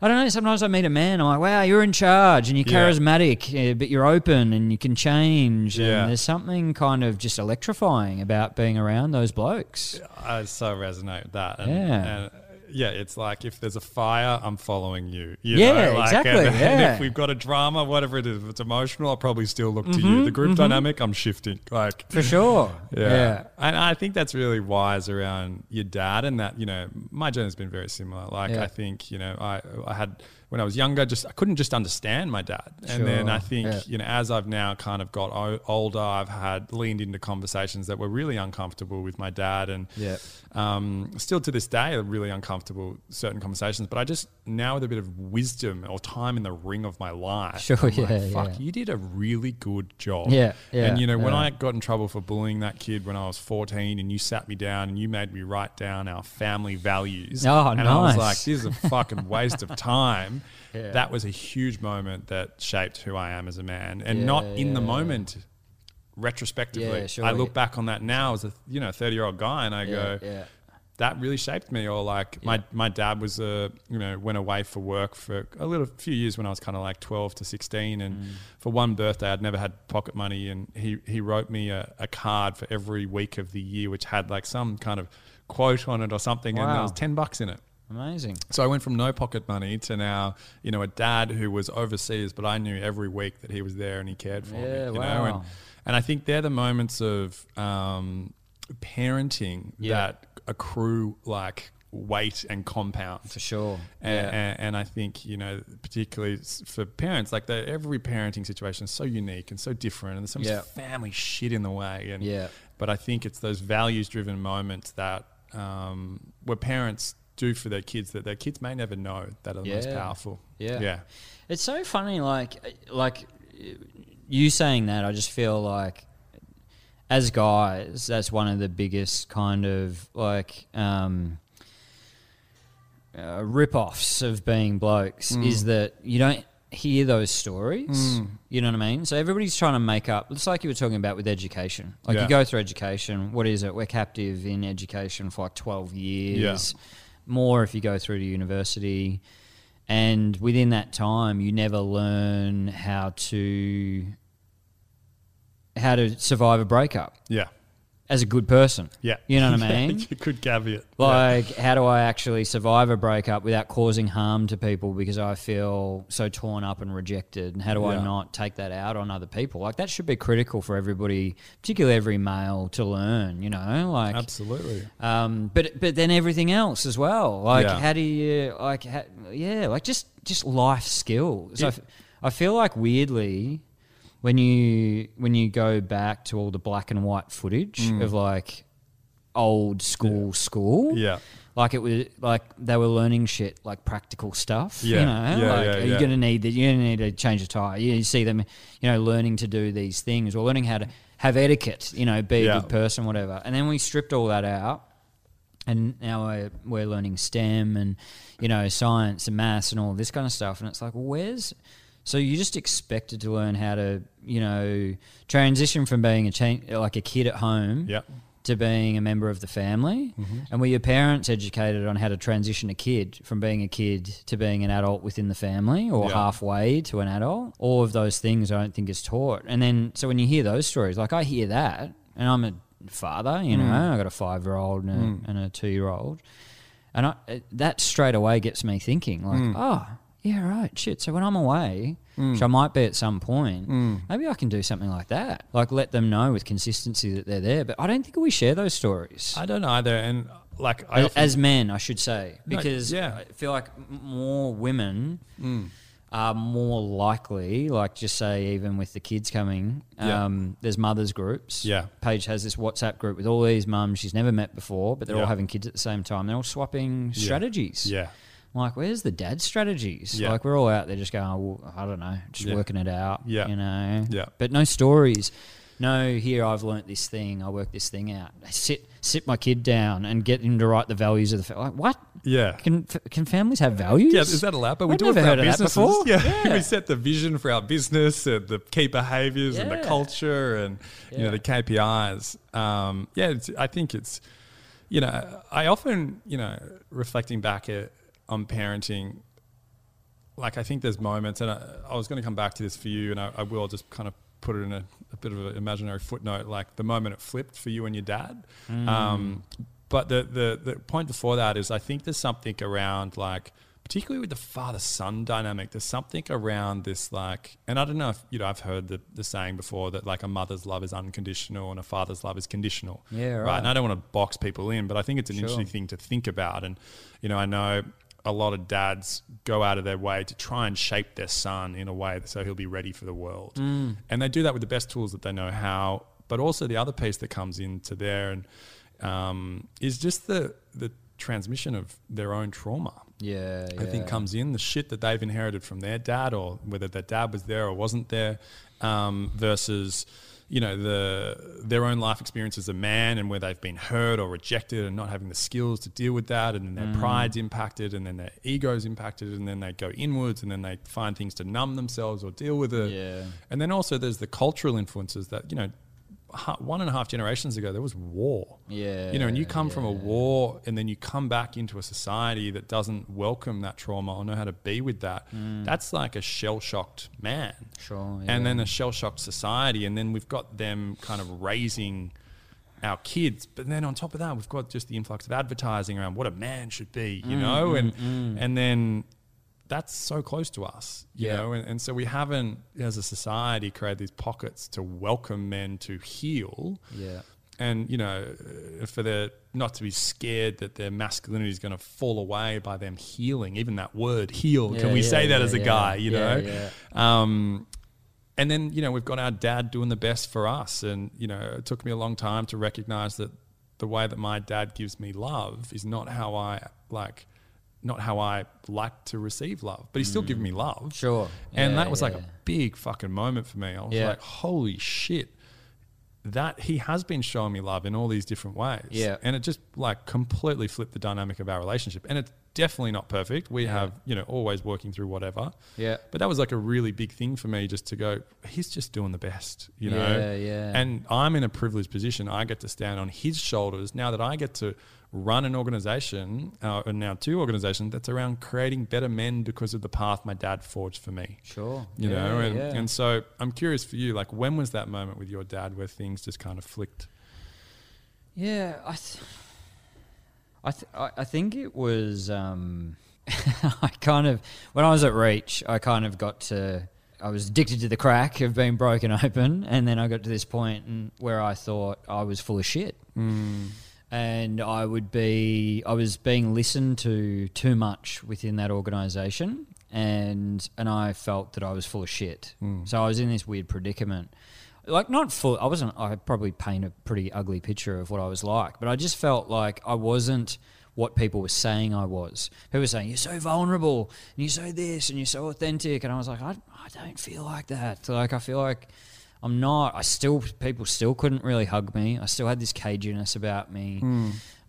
I don't know. Sometimes I meet a man, I'm like, wow, you're in charge and you're Yeah. charismatic, uh, but you're open and you can change. Yeah. And there's something kind of just electrifying about being around those blokes. I so resonate with that. And, Yeah. and yeah, it's like if there's a fire, I'm following you. you Yeah, know, like, exactly, And, and yeah. if we've got a drama, whatever it is, if it's emotional, I'll probably still look to Mm-hmm, you. The group dynamic, I'm shifting. Like For sure. yeah. And I think that's really wise around your dad and that, you know, my journey's been very similar. Like Yeah. I think, you know, I I had when I was younger just I couldn't just understand my dad. And then I think, Yeah. you know, as I've now kind of got o- older, I've had leaned into conversations that were really uncomfortable with my dad and Yeah. um, still to this day are really uncomfortable certain conversations. But I just now with a bit of wisdom or time in the ring of my life, Sure, I'm like, yeah, fuck, yeah. you did a really good job. Yeah, yeah, And you know, when yeah. I got in trouble for bullying that kid when I was 14 and you sat me down and you made me write down our family values. Oh, and I was like, this is a fucking waste of time. Yeah. That was a huge moment that shaped who I am as a man. And Yeah, not in the moment retrospectively. Sure. I look back on that now as a you know 30 year old guy and I go, yeah. that really shaped me. Or like my, my dad was a you know went away for work for a little few years when I was kind of like twelve to sixteen, and Mm. for one birthday I'd never had pocket money, and he he wrote me a, a card for every week of the year, which had like some kind of quote on it or something, and there was ten bucks in it. Amazing. So I went from no pocket money to now, you know, a dad who was overseas, but I knew every week that he was there and he cared for me. Yeah, You know, wow. and, and I think they're the moments of um, parenting Yeah. that accrue like weight and compound. For sure. And, yeah. and, and I think you know, particularly for parents, like the, every parenting situation is so unique and so different, and there's so much family shit in the way. And Yeah. but I think it's those values-driven moments that um, where parents do for their kids that their kids may never know that are the most powerful. Yeah. yeah, It's so funny, like, like you saying that. I just feel like, as guys, that's one of the biggest kind of like um, uh, rip-offs of being blokes Mm. is that you don't hear those stories. You know what I mean? So everybody's trying to make up. It's like you were talking about with education. Like Yeah. you go through education. What is it? We're captive in education for like twelve years. More if you go through to university. And within that time, you never learn how to how to survive a breakup yeah, as a good person. yeah. You know what I mean? Good caveat. Yeah. Like, how do I actually survive a breakup without causing harm to people because I feel so torn up and rejected? And how do I not take that out on other people? Like, that should be critical for everybody, particularly every male, to learn. You know, like Absolutely. um, but but then everything else as well. Like Yeah. how do you like ha, yeah like just just life skills. I, f- I feel like weirdly when you when you go back to all the black and white footage of like old school school. Mm. Yeah. Like it was like they were learning shit like practical stuff. Yeah. You know, Yeah, like yeah, are you yeah. gonna need that you're gonna need to change a tire. You see them, you know, learning to do these things or learning how to have etiquette, you know, be Yeah. a good person, whatever. And then we stripped all that out and now we're, we're learning STEM and you know science and maths and all this kind of stuff. And it's like, well, where's so you just expected to learn how to you know transition from being a like a kid at home Yeah. to being a member of the family, mm-hmm. and were your parents educated on how to transition a kid from being a kid to being an adult within the family or Yeah. halfway to an adult? All of those things I don't think is taught. And then so when you hear those stories, like I hear that, and I'm a father, you mm. know, I got a five year old and a, mm. and a two year old, and I, that straight away gets me thinking, like, oh. Yeah, right. Shit. So when I'm away, which I might be at some point, maybe I can do something like that. Like let them know with consistency that they're there. But I don't think we share those stories. I don't either, and like I As, as men, I should say, No, because yeah. I feel like more women Mm. are more likely, like just say even with the kids coming, Yeah. um, there's mothers groups. Yeah. Paige has this WhatsApp group with all these mums she's never met before, but they're all having kids at the same time. They're all swapping Yeah. strategies. yeah, like, where's the dad strategies? Yeah. Like we're all out there just going, oh, well, I don't know, just Yeah. working it out. Yeah. You know. Yeah. But no stories. No, here I've learnt this thing. I work this thing out. I sit sit my kid down and get him to write the values of the family. Like what? yeah. Can f- can families have values? Yeah, is that allowed? But we I've do it for our heard of that businesses. before. Yeah. Yeah. we set the vision for our business and the key behaviors and the culture and you know the KPIs. Um, yeah, it's, I think it's you know I often you know reflecting back at, on parenting. Like I think there's moments, and I, I was going to come back to this for you, and I, I will just kind of put it in a, a bit of an imaginary footnote. Like the moment it flipped for you and your dad, Mm. um, but the, the the point before that is I think there's something around like particularly with the father son dynamic, there's something around this like, and I don't know if you know I've heard the, the saying before that like a mother's love is unconditional and a father's love is conditional. Yeah, right. right. And I don't want to box people in, but I think it's an Sure. interesting thing to think about. And you know, I know a lot of dads go out of their way to try and shape their son in a way so he'll be ready for the world, Mm. and they do that with the best tools that they know how. But also the other piece that comes into there and um, is just the the transmission of their own trauma. Yeah, I think comes in the shit that they've inherited from their dad, or whether their dad was there or wasn't there, um, versus you know the their own life experience as a man and where they've been hurt or rejected and not having the skills to deal with that, and then Mm. their pride's impacted, and then their ego's impacted, and then they go inwards, and then they find things to numb themselves or deal with it. Yeah. And then also there's the cultural influences that you know. One and a half generations ago, there was war Yeah, you know, and you come from a war and then you come back into a society that doesn't welcome that trauma or know how to be with that. Mm. That's like a shell shocked man. Sure, And then a shell shocked society. And then we've got them kind of raising our kids. But then on top of that, we've got just the influx of advertising around what a man should be, Mm, you know? Mm, and mm. and then that's so close to us, you Yeah. know? And, and so we haven't, as a society, created these pockets to welcome men to heal Yeah. and you know uh, for the not to be scared that their masculinity is going to fall away by them healing even that word heal can we yeah, say that yeah, as a yeah. guy you Yeah, know yeah. um and then you know we've got our dad doing the best for us and you know it took me a long time to recognize that the way that my dad gives me love is not how i like not how i like to receive love but he's still giving me mm. love Sure. and Yeah, that was like yeah. a big fucking moment for me. I was Yeah. like, holy shit. That he has been showing me love in all these different ways. Yeah. And it just like completely flipped the dynamic of our relationship. And it's definitely not perfect. We have, you know, always working through whatever. Yeah. But that was like a really big thing for me just to go, he's just doing the best, you know? Yeah, yeah. And I'm in a privileged position. I get to stand on his shoulders now that I get to run an organization, uh, and now two organizations that's around creating better men because of the path my dad forged for me Sure. you Yeah, know and, yeah. and so i'm curious for you like when was that moment with your dad where things just kind of flicked Yeah, I, th- I, th- I, think it was. Um, I kind of when I was at Reach, I kind of got to. I was addicted to the crack of being broken open, and then I got to this point and where I thought I was full of shit, and I would be. I was being listened to too much within that organisation, and and I felt that I was full of shit. So I was in this weird predicament like not full i wasn't i probably paint a pretty ugly picture of what i was like but i just felt like i wasn't what people were saying i was. People were saying you're so vulnerable and you're so this and you're so authentic and i was like i, I don't feel like that. Like i feel like i'm not i still people still couldn't really hug me. I still had this caginess about me.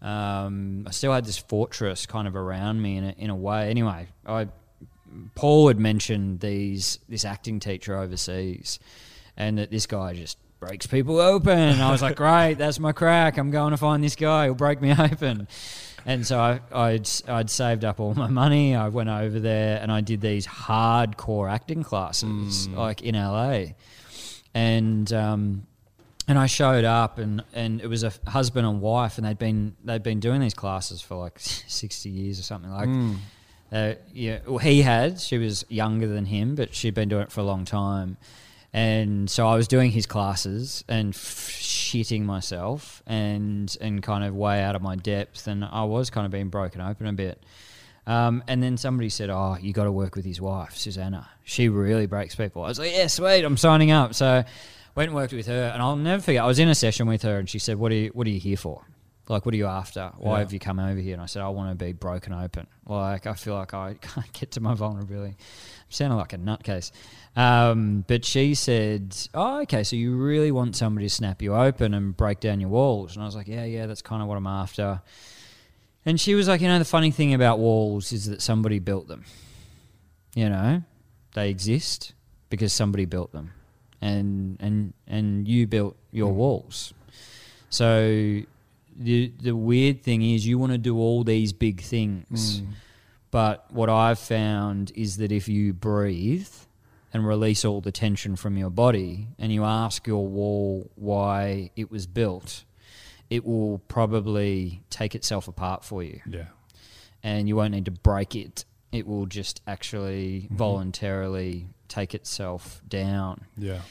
Um, i still had this fortress kind of around me in a, in a way. Anyway i Paul had mentioned these this acting teacher overseas, and that this guy just breaks people open. I was like, great, that's my crack. I'm going to find this guy. He'll break me open. And so I, I'd I'd saved up all my money. I went over there and I did these hardcore acting classes, like in LA, and. Um, and I showed up, and, and it was a husband and wife, and they'd been they'd been doing these classes for like sixty years or something like. Uh, yeah, well, he had. She was younger than him, but she'd been doing it for a long time. And so I was doing his classes and f- shitting myself and and kind of way out of my depth, and I was kind of being broken open a bit. Um, and then somebody said, "Oh, you got to work with his wife, Susanna. She really breaks people." I was like, "Yeah, sweet, I'm signing up." So went and worked with her, and I'll never forget. I was in a session with her, and she said, "What are you What are you here for? Like, what are you after? Why Yeah. have you come over here?" And I said, "I want to be broken open. Like, I feel like I can't get to my vulnerability. I'm sounding like a nutcase." Um, but she said, "Oh, okay. So you really want somebody to snap you open and break down your walls?" And I was like, "Yeah, yeah. That's kind of what I'm after." And she was like, "You know, the funny thing about walls is that somebody built them. You know, they exist because somebody built them." and and and you built your walls. So the the weird thing is you want to do all these big things. But what I've found is that if you breathe and release all the tension from your body and you ask your wall why it was built, it will probably take itself apart for you Yeah. and you won't need to break it. It will just actually Mm-hmm. voluntarily take itself down. Yeah.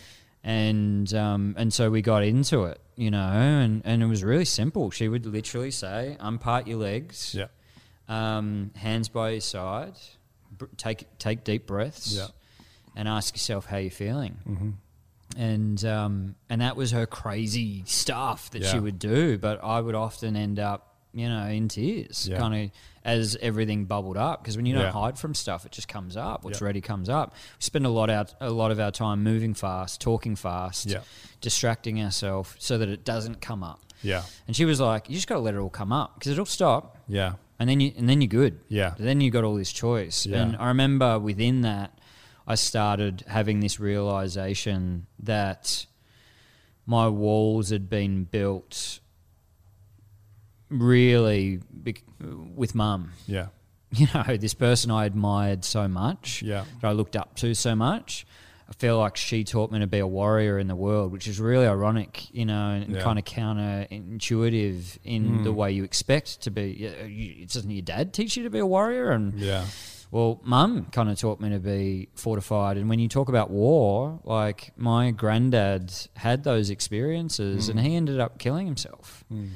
And um, and so we got into it, you know, and, and it was really simple. She would literally say, "Unpart your legs, Yeah. um, hands by your side, br- take take deep breaths, Yeah. And ask yourself how you're feeling." Mm-hmm. and um, and that was her crazy stuff that she would do. But I would often end up, you know, in tears, Yeah. kind of as everything bubbled up. Because when you don't Yeah. hide from stuff, it just comes up. What's Yeah. ready comes up. We spend a lot out a lot of our time moving fast, talking fast, Yeah. distracting ourselves so that it doesn't come up. Yeah. And she was like, "You just got to let it all come up because it'll stop." Yeah. and then you and then you're good. Yeah. Then you got all this choice. Yeah. And I remember within that, I started having this realization that my walls had been built really bec- with mum. Yeah. You know, this person I admired so much, Yeah. that I looked up to so much. I feel like she taught me to be a warrior in the world, which is really ironic, you know, and Yeah. kind of counterintuitive in Mm. the way you expect to be. You- Doesn't your dad teach you to be a warrior? And Yeah. Well, mum kind of taught me to be fortified. And when you talk about war, like my granddad had those experiences, and he ended up killing himself. Mm.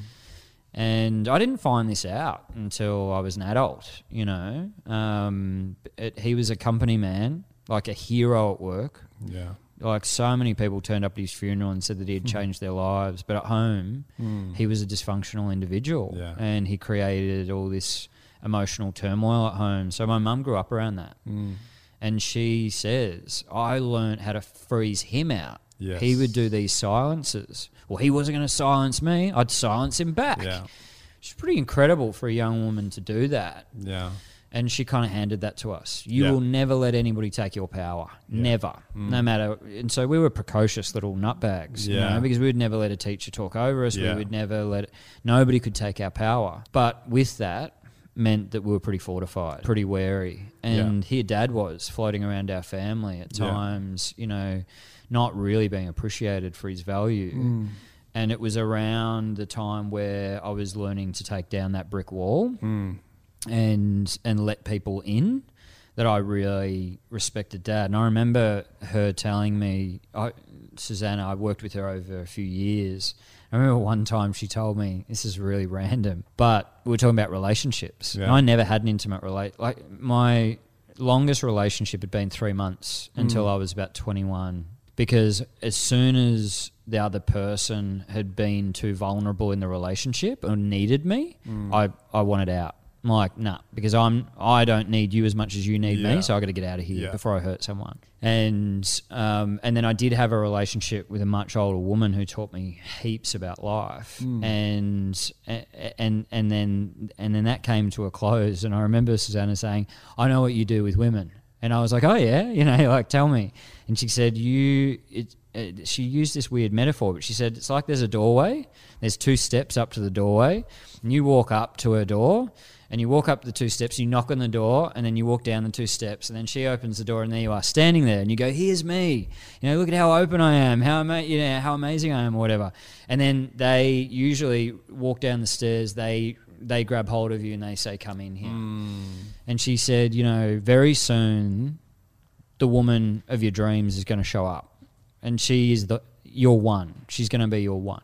And I didn't find this out until I was an adult, you know. Um, it, he was a company man, like a hero at work. Yeah. Like so many people turned up at his funeral and said that he had changed their lives, but at home, Mm. he was a dysfunctional individual Yeah. and he created all this emotional turmoil at home. So my mum grew up around that. Mm. And she says, I learned how to freeze him out. Yes. He would do these silences. Well, he wasn't going to silence me. I'd silence him back. Yeah. It's pretty incredible for a young woman to do that. Yeah. And she kind of handed that to us. You Yeah. will never let anybody take your power. Yeah. Never. Mm. No matter. And so we were precocious little nutbags, you Yeah. know, because we would never let a teacher talk over us. Yeah. We would never let, nobody could take our power. But with that, meant that we were pretty fortified, pretty wary. And here dad was floating around our family at Yeah. times, you know, not really being appreciated for his value. Mm. And it was around the time where I was learning to take down that brick wall Mm. and and let people in that I really respected dad. And I remember her telling me, I, Susanna, I worked with her over a few years. I remember one time she told me, this is really random, but we were talking about relationships. Yeah. I never had an intimate relate. Like my longest relationship had been three months until Mm. I was about 21. Because as soon as the other person had been too vulnerable in the relationship or needed me, Mm. I, I wanted out. I'm like, nah, because I'm I don't need you as much as you need Yeah. me, so I got to get out of here Yeah. before I hurt someone. And um, and then I did have a relationship with a much older woman who taught me heaps about life, Mm. and and and then and then that came to a close. And I remember Susanna saying, "I know what you do with women," and I was like, "Oh yeah, you know, like tell me." And she said, "You." It, she used this weird metaphor, but she said it's like there's a doorway. There's two steps up to the doorway, and you walk up to her door, and you walk up the two steps, you knock on the door, and then you walk down the two steps, and then she opens the door, and there you are standing there, and you go, "Here's me," you know, look at how open I am, how ama- you know, how amazing I am, or whatever. And then they usually walk down the stairs, they they grab hold of you, and they say, "Come in here." Mm. And she said, you know, very soon, the woman of your dreams is going to show up, and she is the your one. She's going to be your one.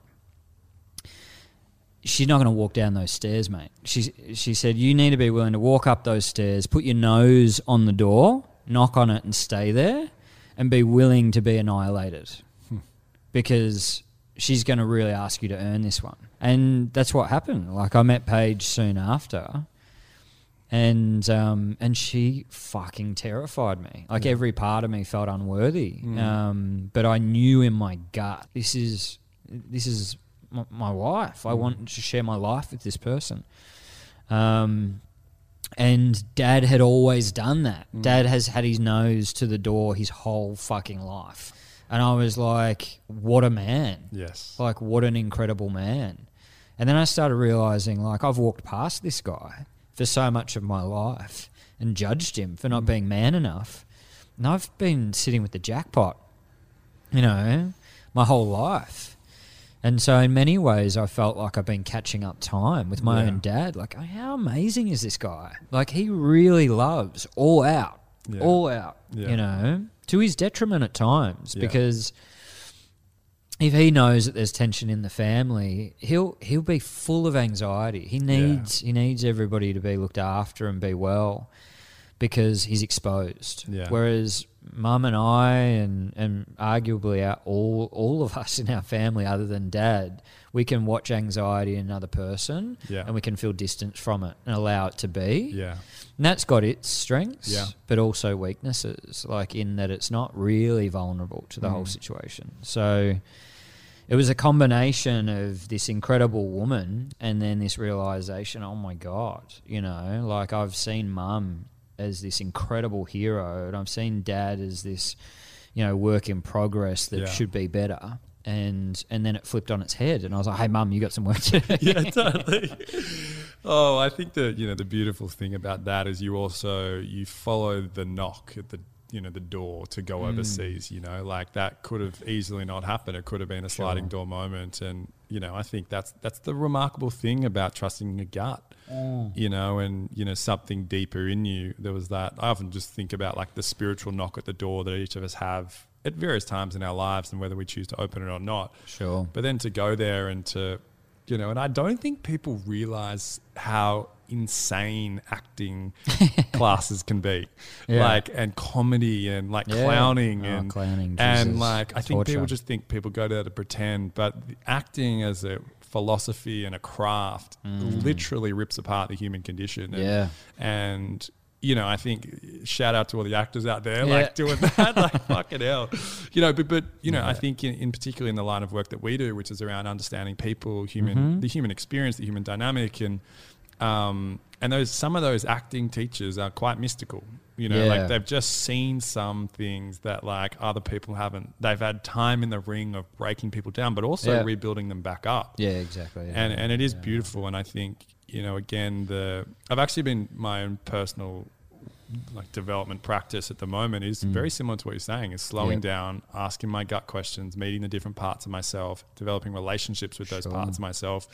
She's not going to walk down those stairs, mate. She she said you need to be willing to walk up those stairs, put your nose on the door, knock on it, and stay there, and be willing to be annihilated, because she's going to really ask you to earn this one. And that's what happened. Like I met Paige soon after, and um, and she fucking terrified me. Like every part of me felt unworthy. Mm. Um, but I knew in my gut this is this is my, my wife. I Mm. want to share my life with this person. Um, and Dad had always done that. Mm. Dad has had his nose to the door his whole fucking life, and I was like, what a man. Yes. Like, what an incredible man. And then I started realizing, like, I've walked past this guy for so much of my life and judged him for not Mm. being man enough. And I've been sitting with the jackpot, you know, my whole life. And so, in many ways, I felt like I've been catching up time with my Yeah. own dad. Like, how amazing is this guy? Like, he really loves all out, Yeah. all out, Yeah. you know, to his detriment at times because if he knows that there's tension in the family, he'll he'll be full of anxiety. He needs he needs everybody to be looked after and be well because he's exposed. Yeah. Whereas mum and I and and arguably our, all all of us in our family other than dad, we can watch anxiety in another person Yeah. and we can feel distance from it and allow it to be. Yeah. And that's got its strengths, Yeah. but also weaknesses, like in that it's not really vulnerable to the whole Mm. situation. So it was a combination of this incredible woman and then this realization, oh my God, you know, like I've seen mum as this incredible hero and I've seen dad as this, you know, work in progress that Yeah. should be better. And and then it flipped on its head and I was like, Hey mum, you got some work to do. yeah, totally. Oh, I think the you know the beautiful thing about that is you also you follow the knock at the you know the door to go hmm. overseas. You know, like that could have easily not happened. It could have been a sliding Sure. door moment, and you know I think that's that's the remarkable thing about trusting your gut. Mm. You know, and you know something deeper in you. There was that. I often just think about like the spiritual knock at the door that each of us have at various times in our lives, and whether we choose to open it or not. Sure. But then to go there and to, you know, and I don't think people realize how insane acting classes can be. Yeah. Like, and comedy and like Yeah. clowning Oh, and, clowning, and like, I think Torture. people just think people go there to pretend, but acting as a philosophy and a craft literally rips apart the human condition. And, Mm. Yeah. And, you know, I think shout out to all the actors out there, Yeah. like doing that, like fucking hell, you know. But but you know, I think in, in particular in the line of work that we do, which is around understanding people, human, Mm-hmm. the human experience, the human dynamic, and um, and those some of those acting teachers are quite mystical. You know, Yeah. like they've just seen some things that like other people haven't. They've had time in the ring of breaking people down, but also Yeah. rebuilding them back up Yeah, exactly. yeah. and and it is beautiful. And I think you know, again, the I've actually been my own personal like development practice at the moment is very similar to what you're saying is slowing Mm. Yep. down asking my gut questions meeting the different parts of myself developing relationships with those parts of myself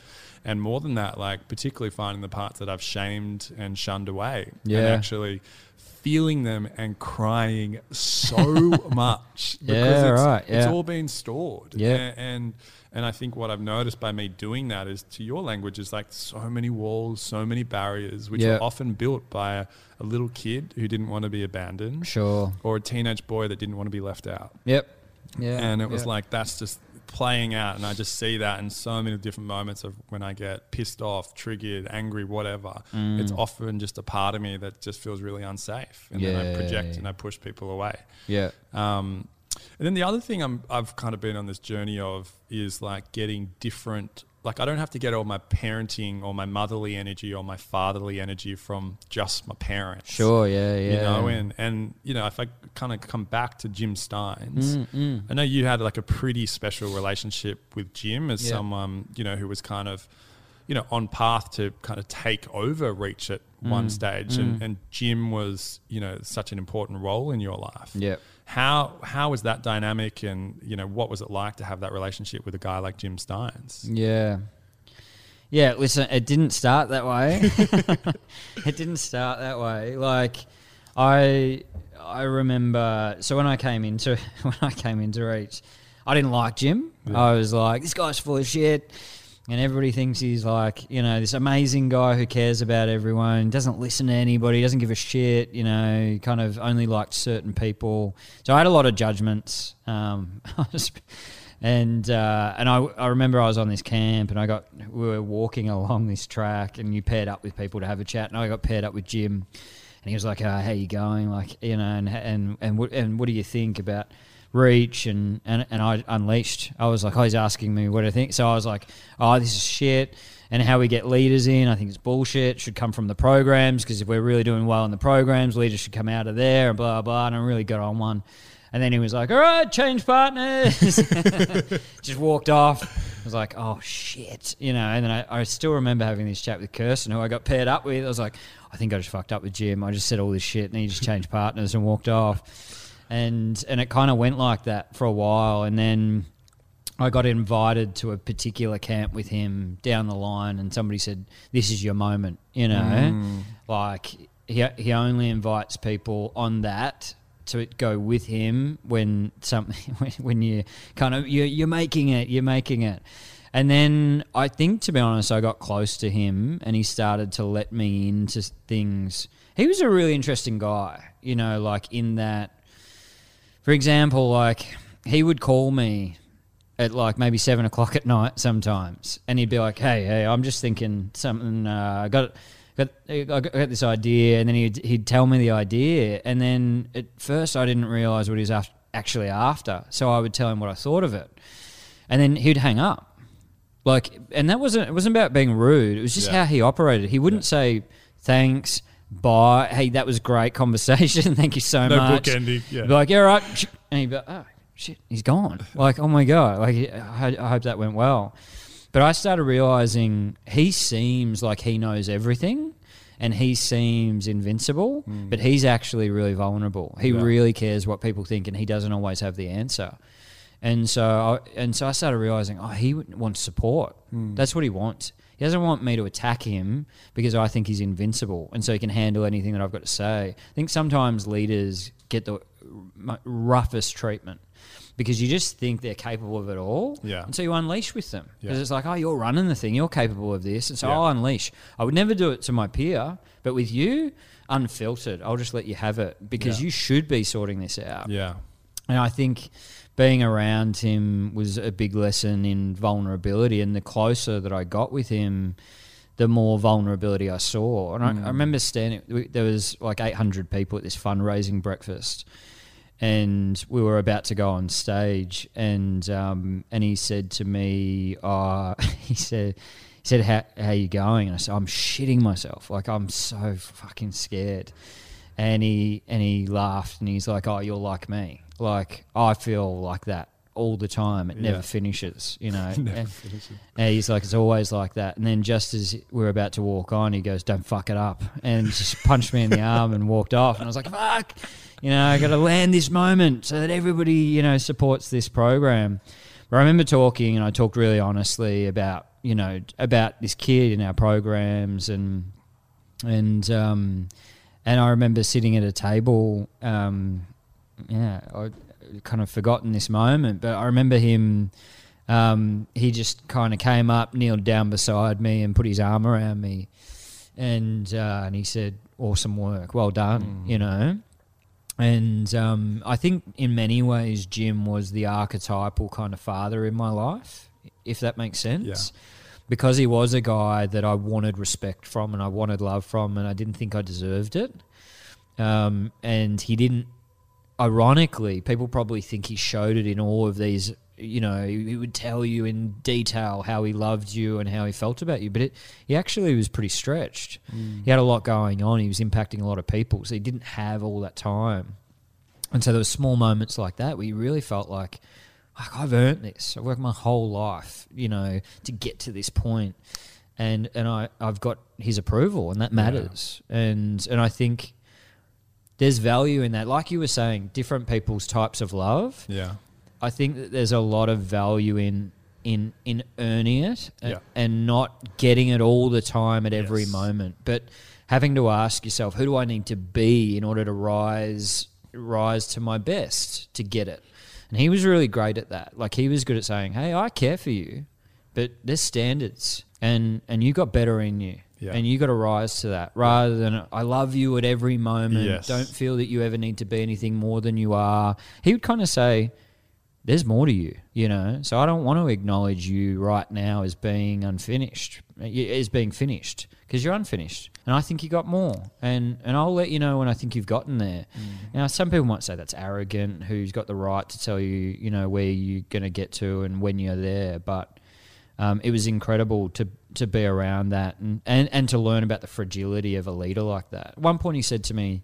and more than that like particularly finding the parts that i've shamed and shunned away Yeah. and actually feeling them and crying so much Yeah, it's, right, it's all been stored Yeah. A- and and I think what I've noticed by me doing that is to your language is like so many walls, so many barriers, which Yeah. are often built by a, a little kid who didn't want to be abandoned sure. or a teenage boy that didn't want to be left out. Yep. Yeah. And it was yeah. like that's just playing out and I just see that in so many different moments of when I get pissed off, triggered, angry, whatever. Mm. It's often just a part of me that just feels really unsafe. And then I project and I push people away. yeah. Um, and then the other thing I'm, I've kind of been on this journey of is like getting different. Like I don't have to get all my parenting or my motherly energy or my fatherly energy from just my parents. Sure. Yeah. Yeah. You know, and and you know, if I kind of come back to Jim Stynes, Mm, I know you had like a pretty special relationship with Jim as Yeah. someone you know who was kind of you know on path to kind of take over Reach at one Mm, stage, and, and Jim was you know such an important role in your life. Yeah. How how was that dynamic, and you know what was it like to have that relationship with a guy like Jim Stynes? Yeah. Yeah, listen, it didn't start that way. it didn't start that way. Like I I remember so when I came into when I came into Reach, I didn't like Jim. I was like, this guy's full of shit. And everybody thinks he's like, you know, this amazing guy who cares about everyone, doesn't listen to anybody, doesn't give a shit, you know, kind of only liked certain people. So I had a lot of judgments. Um, and uh, and I, I remember I was on this camp and I got we were walking along this track and you paired up with people to have a chat and I got paired up with Jim and he was like, oh, "How you going?" Like you know, and and and what, and what do you think about Reach and, and and I unleashed. I was like, "Oh, he's asking me what I think." So I was like, "Oh, this is shit." And how we get leaders in, I think it's bullshit. Should come from the programs because if we're really doing well in the programs, leaders should come out of there and blah blah. And I really got on one. And then he was like, "All right, change partners." Just walked off. I was like, "Oh shit," you know. And then I, I still remember having this chat with Kirsten, who I got paired up with. I was like, "I think I just fucked up with Jim. I just said all this shit, and he just changed partners and walked off." And and it kind of went like that for a while, and then I got invited to a particular camp with him down the line, and somebody said, "This is your moment," you know, Mm. like he he only invites people on that to go with him when something when, when you kind of you're, you're making it, you're making it. And then I think, to be honest, I got close to him, and he started to let me into things. He was a really interesting guy, you know, like in that for example, like he would call me at like maybe seven o'clock at night sometimes, and he'd be like, "Hey, hey, I'm just thinking something. Uh, I got." Got, I got I got this idea, and then he'd, he'd tell me the idea, and then at first I didn't realize what he was actually after. So I would tell him what I thought of it, and then he'd hang up. Like, and that wasn't it wasn't about being rude. It was just Yeah. how he operated. He wouldn't say thanks, bye, hey, that was great conversation, thank you so No much. bookending, yeah. Be like, yeah, right. And he'd be like, oh, shit, he's gone. Like, oh my God. Like, I, I hope that went well. But I started realizing he seems like he knows everything and he seems invincible, but he's actually really vulnerable. He. Yeah. really cares what people think and he doesn't always have the answer. And so, I, and so I started realizing, oh, he wants support. Hmm. That's what he wants. He doesn't want me to attack him because I think he's invincible, and so he can handle anything that I've got to say. I think sometimes leaders get the roughest treatment because you just think they're capable of it all, Yeah. and so you unleash with them because Yeah. it's like, oh, you're running the thing, you're capable of this, and so Yeah. I'll unleash. I would never do it to my peer, but with you, unfiltered, I'll just let you have it because Yeah. you should be sorting this out. Yeah. And I think being around him was a big lesson in vulnerability. And the closer that I got with him, the more vulnerability I saw. And I, I remember standing, we- there was like 800 people at this fundraising breakfast. And we were about to go on stage, and um, and he said to me, uh, he said, he said, how how you going? And I said, I'm shitting myself. Like I'm so fucking scared and he and he laughed and he's like, "Oh, you're like me. Like I feel like that all the time. It never Yeah. finishes, you know." Never and, finishes. and he's like, "It's always like that." And then just as we are about to walk on, he goes, "Don't fuck it up," and just punched me in the arm and walked off. And I was like, "Fuck." You know, I got to land this moment so that everybody, you know, supports this program. But I remember talking, and I talked really honestly about, you know, about this kid in our programs, and and um, and I remember sitting at a table. Um, yeah, I kind of forgotten this moment, but I remember him. Um, he just kind of came up, kneeled down beside me, and put his arm around me, and uh, and he said, "Awesome work, well done," you know. And um, I think in many ways, Jim was the archetypal kind of father in my life, if that makes sense Yeah. because he was a guy that I wanted respect from and I wanted love from, and I didn't think I deserved it. Um, and he didn't. Ironically, people probably think he showed it in all of these. You know, he would tell you in detail how he loved you and how he felt about you, but it, he actually was pretty stretched. Mm. He had a lot going on. He was impacting a lot of people, so he didn't have all that time. And so there were small moments like that where you really felt like, like I've earned this. I've worked my whole life, you know, to get to this point, and and I I've got his approval, and that matters. And and I think there's value in that. Like you were saying, different people's types of love. Yeah. I think that there's a lot of value in in in earning it a- Yeah. and not getting it all the time at every Yes. moment, but having to ask yourself, who do I need to be in order to rise rise to my best to get it? And he was really great at that. Like he was good at saying, "Hey, I care for you, but there's standards, and and you got better in you." Yeah. And you got to rise to that rather than I love you at every moment. Yes. Don't feel that you ever need to be anything more than you are. He would kind of say, there's more to you, you know. So I don't want to acknowledge you right now as being unfinished, as being finished, because you're unfinished, and I think you got more. And and I'll let you know when I think you've gotten there. Now, some people might say that's arrogant. Who's got the right to tell you, you know, where you're going to get to and when you're there? But um, it was incredible to to be around that and, and and to learn about the fragility of a leader like that. At one point, he said to me,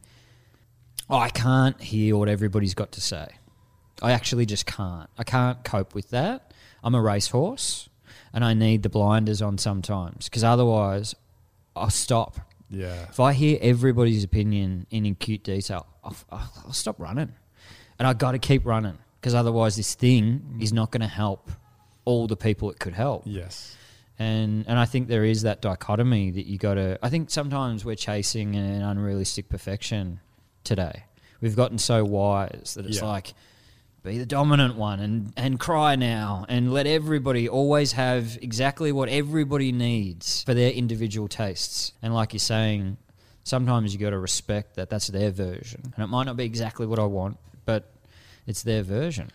oh, "I can't hear what everybody's got to say." I actually just can't. I can't cope with that. I'm a racehorse and I need the blinders on sometimes because otherwise I'll stop. Yeah. If I hear everybody's opinion in acute detail, I'll, I'll, I'll stop running. And i got to keep running because otherwise this thing mm. is not going to help all the people it could help. Yes. And and I think there is that dichotomy that you got to. I think sometimes we're chasing an unrealistic perfection today. We've gotten so wise that it's Yeah. like be the dominant one and and cry now and let everybody always have exactly what everybody needs for their individual tastes. And like you're saying, sometimes you got to respect that that's their version, and it might not be exactly what I want, but it's their version.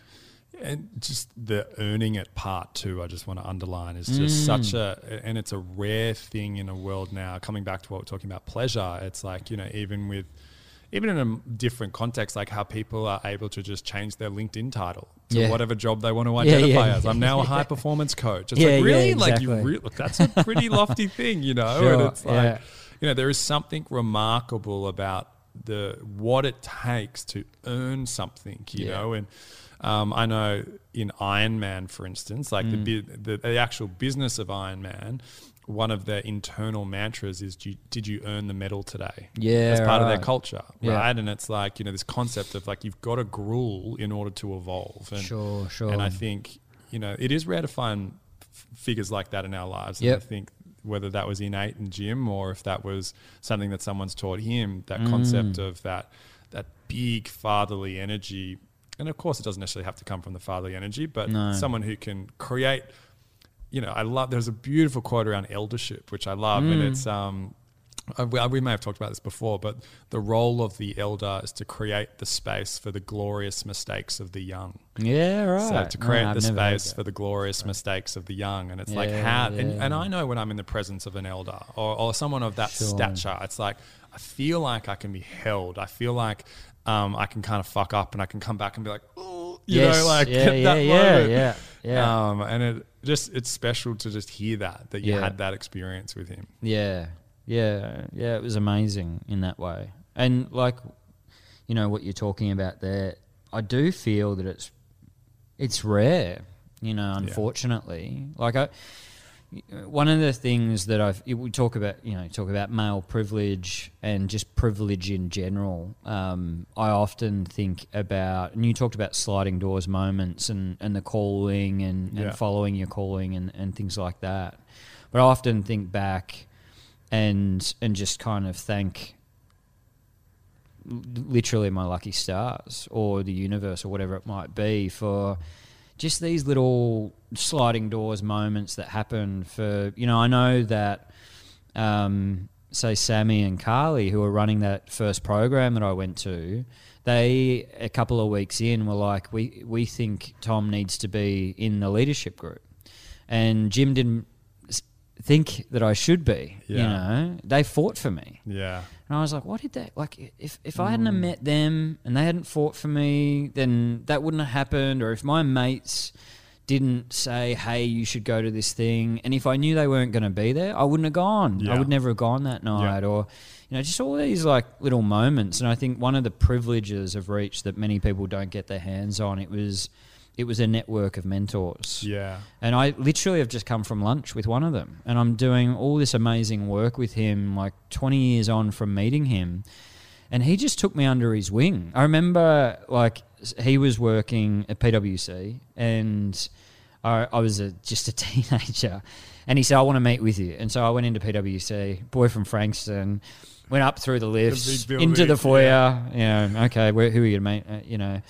And just the earning it part too, I just want to underline is just mm. such a, and it's a rare thing in a world now. Coming back to what we're talking about, pleasure. It's like you know, even with, even in a different context, like how people are able to just change their LinkedIn title to Yeah. whatever job they want to identify yeah, as. I'm now a yeah. high performance coach. It's Yeah, like yeah, really, like you, exactly. re- look, that's a pretty lofty thing, you know. Sure, and it's like, yeah. you know, there is something remarkable about the what it takes to earn something, you Yeah. know, and um, I know in Ironman, for instance, like Mm. the, the the actual business of Ironman, one of their internal mantras is, "Do you- "Did you earn the medal today?" Yeah, as part of their culture, Yeah. right? And it's like you know this concept of like you've got to gruel in order to evolve. And, Sure, sure. And I think you know it is rare to find f- figures like that in our lives. And I think whether that was innate in Jim or if that was something that someone's taught him, that Mm. concept of that that big fatherly energy. And of course, it doesn't necessarily have to come from the fatherly energy, but No. someone who can create. You know, I love. There's a beautiful quote around eldership, which I love, and Mm. it's um, uh, we, we may have talked about this before, but the role of the elder is to create the space for the glorious mistakes of the young. Yeah, right. So to create I've the space for the glorious mistakes of the young, and it's like Yeah, how, and, and I know when I'm in the presence of an elder or, or someone of that Sure. stature, it's like I feel like I can be held. I feel like um, I can kind of fuck up, and I can come back and be like, oh, you Yes, know, like yeah, yeah, that yeah, yeah, yeah. Um, and it just it's special to just hear that that you Yeah. had that experience with him. Yeah, yeah, yeah. It was amazing in that way, and like, you know, what you're talking about there. I do feel that it's it's rare. You know, unfortunately, like I. One of the things that I've we talk about, you know, talk about male privilege and just privilege in general. Um, I often think about, and you talked about sliding doors moments and, and the calling and, Yeah. and following your calling and, and things like that. But I often think back and and just kind of thank literally my lucky stars or the universe or whatever it might be for just these little sliding doors moments that happen for you know I know that um, say Sammy and Carly who were running that first program that I went to they a couple of weeks in were like we we think Tom needs to be in the leadership group. And Jim didn't think that I should be you know? They fought for me. Yeah, and I was like, what did they like? If if I hadn't have met them and they hadn't fought for me, then that wouldn't have happened. Or if my mates didn't say, hey, you should go to this thing, and if I knew they weren't going to be there, I wouldn't have gone. Yeah. I would never have gone that night. Or you know, just all these like little moments. And I think one of the privileges of Reach that many people don't get their hands on it was it was a network of mentors. yeah, And I literally have just come from lunch with one of them. And I'm doing all this amazing work with him, like 20 years on from meeting him. And he just took me under his wing. I remember, like, he was working at PwC and I, I was a, just a teenager. And he said, I want to meet with you. And so I went into PwC, boy from Frankston, went up through the lifts, big into the foyer. You know, okay, where, who are you going to meet? Uh, you know,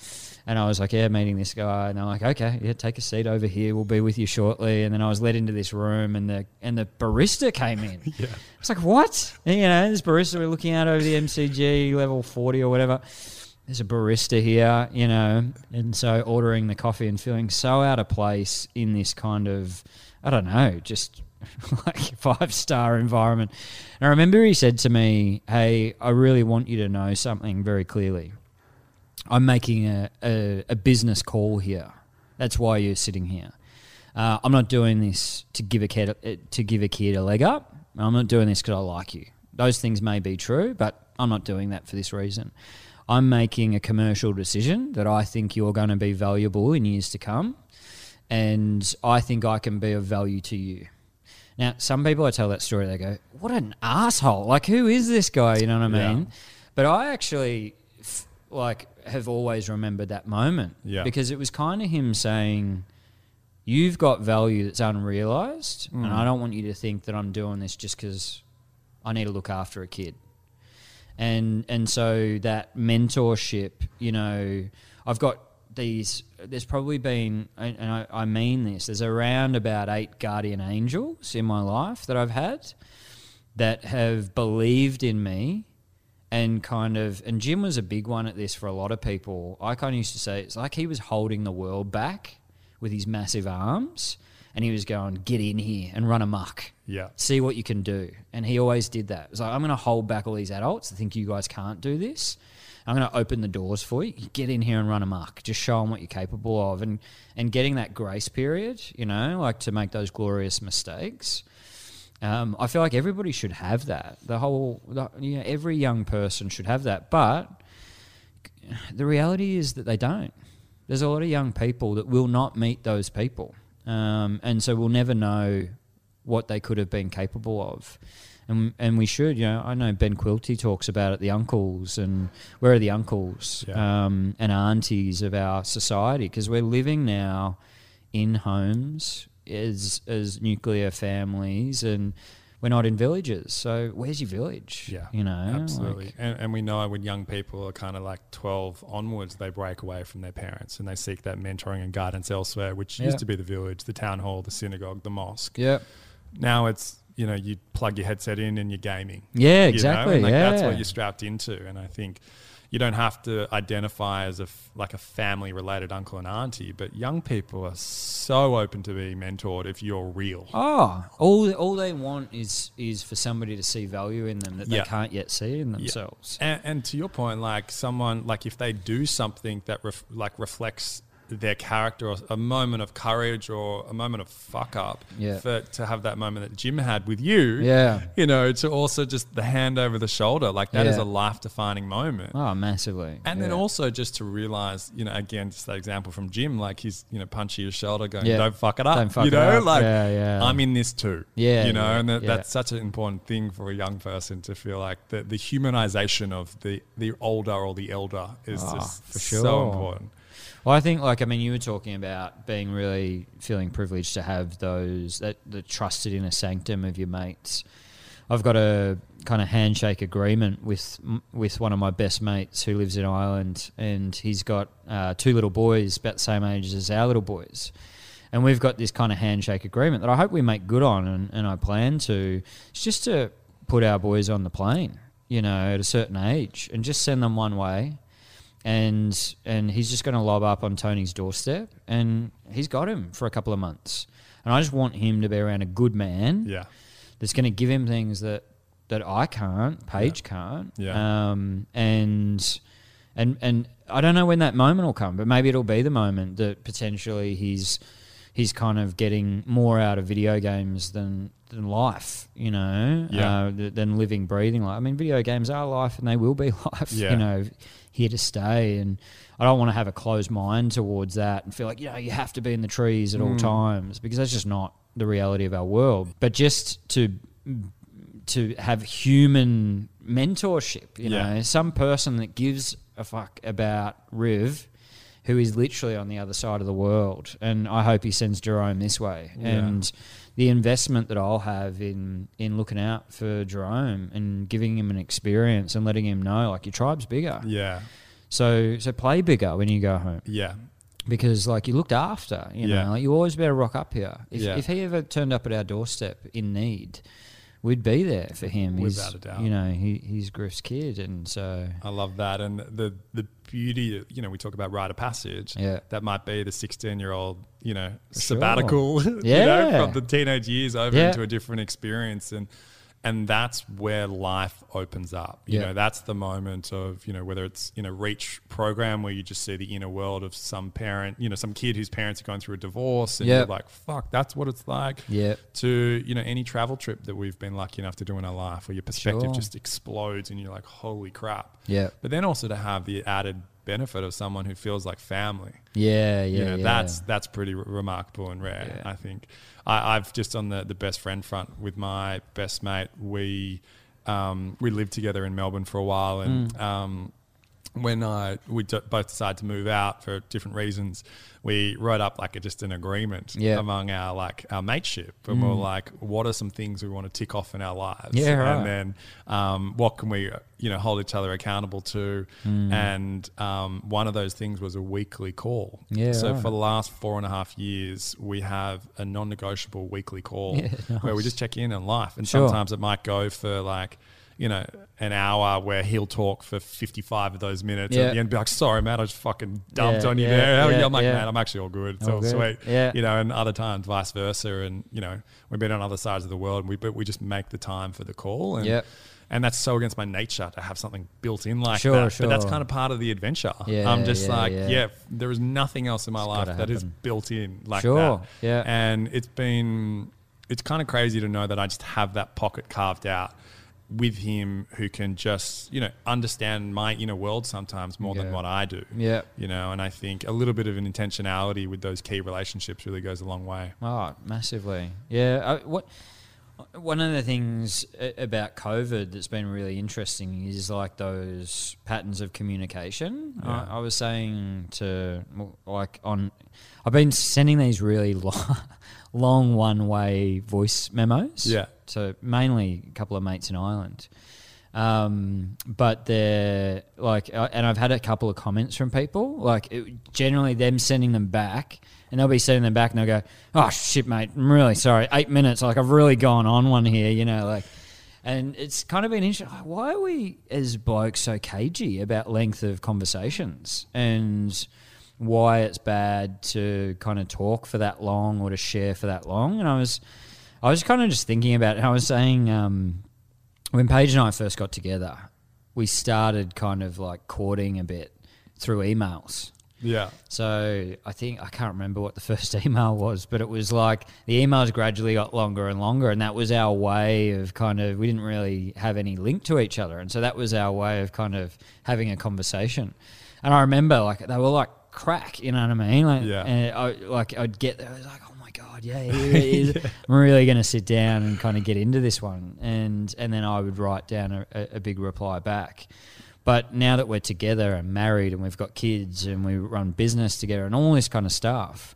and I was like, yeah, meeting this guy. And they're like, okay, yeah, take a seat over here. We'll be with you shortly. And then I was led into this room, and the and the barista came in. yeah. I was like, what? And, you know, this barista we're looking at over the MCG level 40 or whatever. There's a barista here, you know, and so ordering the coffee and feeling so out of place in this kind of, I don't know, just like five star environment. And I remember he said to me, Hey, I really want you to know something very clearly. I'm making a, a, a business call here. That's why you're sitting here. Uh, I'm not doing this to give a kid uh, to give a kid a leg up. I'm not doing this because I like you. Those things may be true, but I'm not doing that for this reason. I'm making a commercial decision that I think you're going to be valuable in years to come, and I think I can be of value to you. Now, some people I tell that story, they go, "What an asshole! Like, who is this guy?" You know what I Yeah. mean? But I actually, like, have always remembered that moment Yeah. because it was kind of him saying, you've got value that's unrealized, Mm. and I don't want you to think that I'm doing this just because I need to look after a kid. And and so that mentorship, you know, I've got these. There's probably been, and I, I mean this. There's around about eight guardian angels in my life that I've had that have believed in me and kind of and Jim was a big one at this for a lot of people. I kind of used to say it's like he was holding the world back with his massive arms and he was going, Get in here and run amok. Yeah. See what you can do. And he always did that. It was like, I'm gonna hold back all these adults that think you guys can't do this. I'm going to open the doors for you. You Get in here and run amok. Just show them what you're capable of, and and getting that grace period, you know, like to make those glorious mistakes. Um, I feel like everybody should have that. The whole, the, you know, every young person should have that. But the reality is that they don't. There's a lot of young people that will not meet those people, um, and so we'll never know what they could have been capable of. And, and we should, you know, I know Ben Quilty talks about it, the uncles, and where are the uncles Yeah. um, and aunties of our society? Because we're living now in homes as as nuclear families, and we're not in villages. So where's your village? Yeah, you know, absolutely. like- and, and we know when young people are kind of like 12 onwards, they break away from their parents and they seek that mentoring and guidance elsewhere, which Yeah. used to be the village, the town hall, the synagogue, the mosque. Yep. Now it's, you know, you plug your headset in and you're gaming. Yeah, you know, exactly. like, yeah. That's what you're strapped into. And I think you don't have to identify as a f- like a family related uncle and auntie, but young people are so open to being mentored if you're real. Oh, all all they want is is for somebody to see value in them that Yeah. they can't yet see in themselves. And, and to your point, like someone, like if they do something that ref, like reflects their character or a moment of courage or a moment of fuck up, Yeah. for to have that moment that Jim had with you, Yeah. you know, to also just the hand over the shoulder, like that is Yeah. a life defining moment. Oh, massively. And then also just to realize, you know, again, just that example from Jim, like he's, you know, punching his shoulder, going, Yeah. "Don't fuck it up." Don't fuck you know, like Yeah, yeah. I'm in this too. Yeah, you know, yeah, and that, yeah. that's such an important thing for a young person to feel like the the humanization of the the older or the elder is Ah, just for so important. Well, I think, like, I mean, you were talking about being really feeling privileged to have those that the trusted inner sanctum of your mates. I've got a kind of handshake agreement with with one of my best mates who lives in Ireland, and he's got uh, two little boys about the same age as our little boys. And we've got this kind of handshake agreement that I hope we make good on, and, and I plan to. It's just to put our boys on the plane, you know, at a certain age, and just send them one way and and he's just going to lob up on Tony's doorstep, and he's got him for a couple of months. And I just want him to be around a good man Yeah, that's going to give him things that that I can't, Paige can't. Yeah. Um, and and and I don't know when that moment will come, but maybe it'll be the moment that potentially he's he's kind of getting more out of video games than than life, you know, Yeah. uh, than living, breathing life. I mean, video games are life, and they will be life, Yeah. you know, here to stay. And I don't want to have a closed mind towards that and feel like you know you have to be in the trees at all Mm. times because that's just not the reality of our world. But just to to have human mentorship, you Yeah. know, some person that gives a fuck about Riv, who is literally on the other side of the world, and I hope he sends Jerome this way. Yeah. And the investment that I'll have in in looking out for Jerome and giving him an experience and letting him know, like your tribe's bigger. yeah, So so play bigger when you go home yeah, because like you looked after, you know, Yeah. like you always better rock up here. If, Yeah. if he ever turned up at our doorstep in need, we'd be there for him. Without He's, a doubt. You know, he, he's Griff's kid, and so I love that. And the the beauty, you know, we talk about rite of passage. Yeah. that might be the sixteen-year-old, you know, sure. sabbatical. you know, Yeah. from the teenage years over Yeah. into a different experience, and and that's where life opens up. You Yeah. know, that's the moment of you know whether it's in a reach program where you just see the inner world of some parent, you know, some kid whose parents are going through a divorce, and Yeah. you're like, fuck, that's what it's like. yeah, to you know any travel trip that we've been lucky enough to do in our life where your perspective Sure. just explodes and you're like holy crap yeah, but then also to have the added benefit of someone who feels like family yeah, yeah. you know yeah. that's that's pretty re- remarkable and rare i think I, i've just on the, the best friend front with my best mate we um, we lived together in melbourne for a while and Mm. um, when uh, we d- both decided to move out for different reasons, we wrote up like a, just an agreement Yeah. among our like our mateship, and we we're like, what are some things we want to tick off in our lives? Yeah, right. and then um, what can we you know hold each other accountable to? Mm. And um, one of those things was a weekly call. Yeah, So right. for the last four and a half years, we have a non-negotiable weekly call Yeah, where we just check in on life, and Sure. sometimes it might go for like. You know, an hour where he'll talk for 55 of those minutes. Yeah. At the end, be like, sorry, man, I just fucking dumped Yeah, on you yeah, there. How are you? yeah, I'm like, man, I'm actually all good. It's All all, good. sweet. Yeah. You know, and other times vice versa. And, you know, we've been on other sides of the world, and we, but we just make the time for the call. And, Yep. and that's so against my nature to have something built in like Sure, that. But that's kind of part of the adventure. Yeah, I'm just like, yeah. there is nothing else in my It's life that is built in like Sure, that. yeah. And it's been, it's kind of crazy to know that I just have that pocket carved out with him who can just, you know, understand my inner world sometimes more than what I do. Yeah. You know, and I think a little bit of an intentionality with those key relationships really goes a long way. Oh, massively. Yeah. I, what one of the things about COVID that's been really interesting is like those patterns of communication. Yeah. I, I was saying to like on, I've been sending these really long, long one-way voice memos. Yeah. So mainly a couple of mates in Ireland. Um, but they're like, uh, and I've had a couple of comments from people, like it, generally them sending them back, and they'll be sending them back, and they'll go, "Oh shit, mate, I'm really sorry. Eight minutes, like I've really gone on one here, you know, like." And it's kind of been interesting. Why are we as blokes so cagey about length of conversations and why it's bad to kind of talk for that long or to share for that long? And I was, I was kind of just thinking about it. And I was saying, um, when Paige and I first got together, we started kind of like courting a bit through emails. Yeah. So I think I can't remember what the first email was, but it was like the emails gradually got longer and longer, and that was our way of kind of we didn't really have any link to each other, and so that was our way of kind of having a conversation. And I remember like they were like crack, you know what I mean? Like, Yeah. And I like I'd get there, I was like, my yeah, here it is. I'm really going to sit down and kind of get into this one, and and then I would write down a, a, a big reply back. But now that we're together and married and we've got kids and we run business together and all this kind of stuff,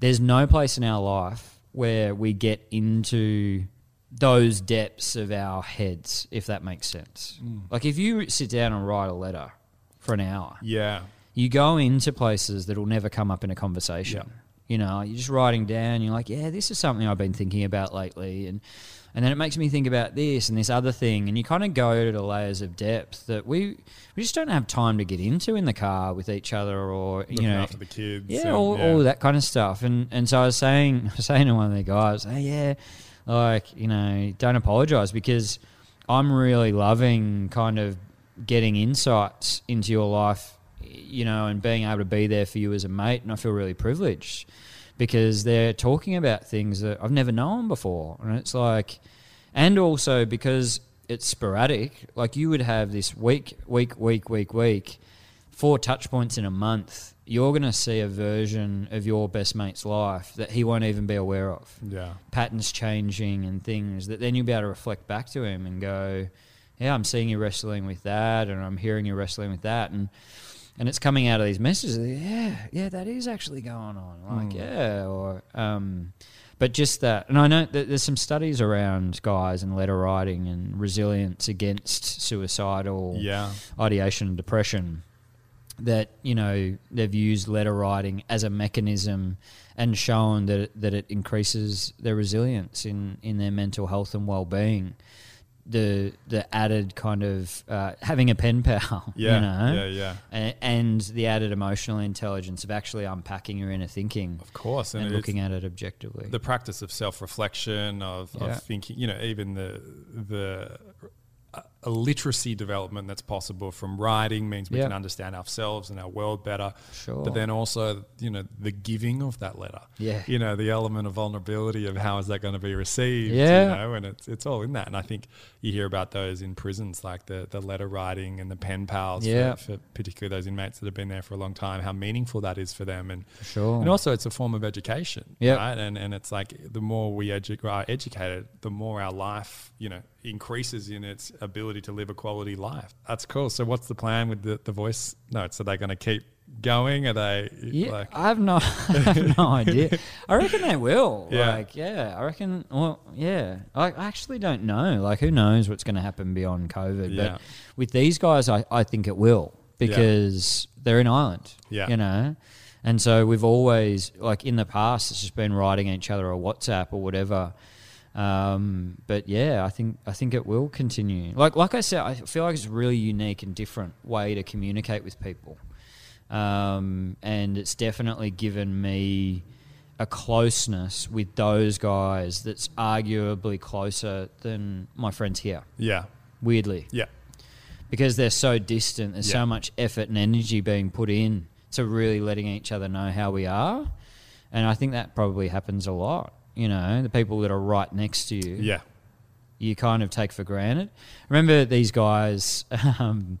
there's no place in our life where we get into those depths of our heads, if that makes sense. Mm. Like if you sit down and write a letter for an hour, Yeah. you go into places that will never come up in a conversation. Yeah. You know, you're just writing down. You're like, yeah, this is something I've been thinking about lately, and and then it makes me think about this and this other thing, and you kind of go to the layers of depth that we we just don't have time to get into in the car with each other, or Looking you know, after the kids. yeah, and- all, all that kind of stuff. And and so I was saying, I was saying to one of the guys, hey, yeah, like you know, don't apologize because I'm really loving kind of getting insights into your life, you know, and being able to be there for you as a mate. And I feel really privileged because they're talking about things that I've never known before, and it's like, and also because it's sporadic. Like you would have this week, week, week, week, week four touch points in a month, you're going to see a version of your best mate's life that he won't even be aware of. Yeah. Patterns changing and things that then you'll be able to reflect back to him and go, yeah, I'm seeing you wrestling with that, and I'm hearing you wrestling with that, and and it's coming out of these messages. Yeah, yeah, that is actually going on. Like, Mm. yeah, or um, but just that, and I know that there's some studies around guys and letter writing and resilience against suicidal Yeah. ideation and depression that you know they've used letter writing as a mechanism and shown that it, that it increases their resilience in in their mental health and well-being the the added kind of uh, having a pen pal Yeah. you know Yeah. Yeah. a- and the added emotional intelligence of actually unpacking your inner thinking Of course. and it's- looking at it objectively the practice of self-reflection of, Yeah. of thinking you know even the the uh, a literacy development that's possible from writing means we Yeah. can understand ourselves and our world better Sure. but then also you know the giving of that letter Yeah. you know the element of vulnerability of how is that going to be received Yeah. you know and it's it's all in that and i think you hear about those in prisons like the the letter writing and the pen pals Yeah. for, for particularly those inmates that have been there for a long time how meaningful that is for them and sure and also, it's a form of education, Yep. right? And and it's like the more we edu- are educated, the more our life, you know, increases in its ability to live a quality life. That's cool. So what's the plan with the, the voice notes? Are they going to keep going? Are they Yeah, like I have no, I have no idea. I reckon they will. Yeah. Like, yeah, I reckon. Well, yeah, I I actually don't know. Like, who knows what's going to happen beyond COVID? Yeah. But with these guys, I, I think it will because they're in Ireland. Yeah. you know, and so we've always like in the past, it's just been writing each other a WhatsApp or whatever. Um, but yeah, I think I think it will continue. Like like I said, I feel like it's a really unique and different way to communicate with people um, and it's definitely given me a closeness with those guys that's arguably closer than my friends here. yeah, Weirdly, yeah, because they're so distant, there's Yeah. so much effort and energy being put in to really letting each other know how we are, and I think that probably happens a lot. You know, the people that are right next to you, yeah, you kind of take for granted. Remember these guys? Um,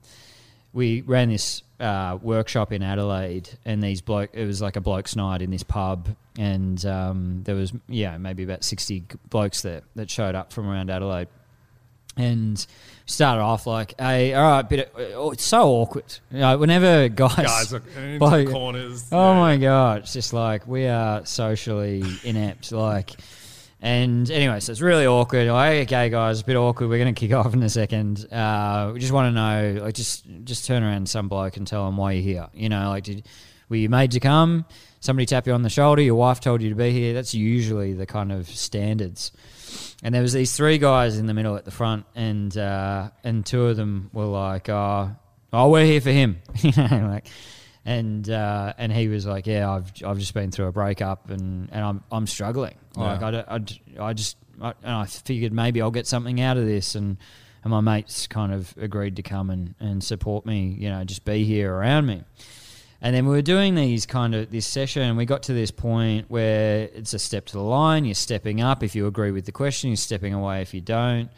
we ran this uh, workshop in Adelaide, and these bloke. It was like a blokes' night in this pub, and um, there was yeah maybe about sixty blokes there that showed up from around Adelaide, and started off like, "Hey, all right, bit. Of, oh, it's so awkward. You know, whenever guys, guys look into Bloke- corners. Oh yeah. my god! It's just like we are socially inept. Like, and anyway, so it's really awkward. Like, okay, guys, a bit awkward. We're going to kick off in a second. Uh, we just want to know, like, just just turn around some bloke and tell him why you're here. You know, like, did were you made to come? Somebody tap you on the shoulder. Your wife told you to be here. That's usually the kind of standards. And there was these three guys in the middle at the front, and uh, and two of them were like, "Oh, oh, we're here for him," you know, like, and uh, and he was like, "Yeah, I've I've just been through a breakup, and, and I'm I'm struggling. Like, Yeah. I, don't- I, I just I, and I figured maybe I'll get something out of this, and and my mates kind of agreed to come and and support me, you know, just be here around me." And then we were doing these kind of this session, and we got to this point where it's a step to the line. You're stepping up if you agree with the question. You're stepping away if you don't.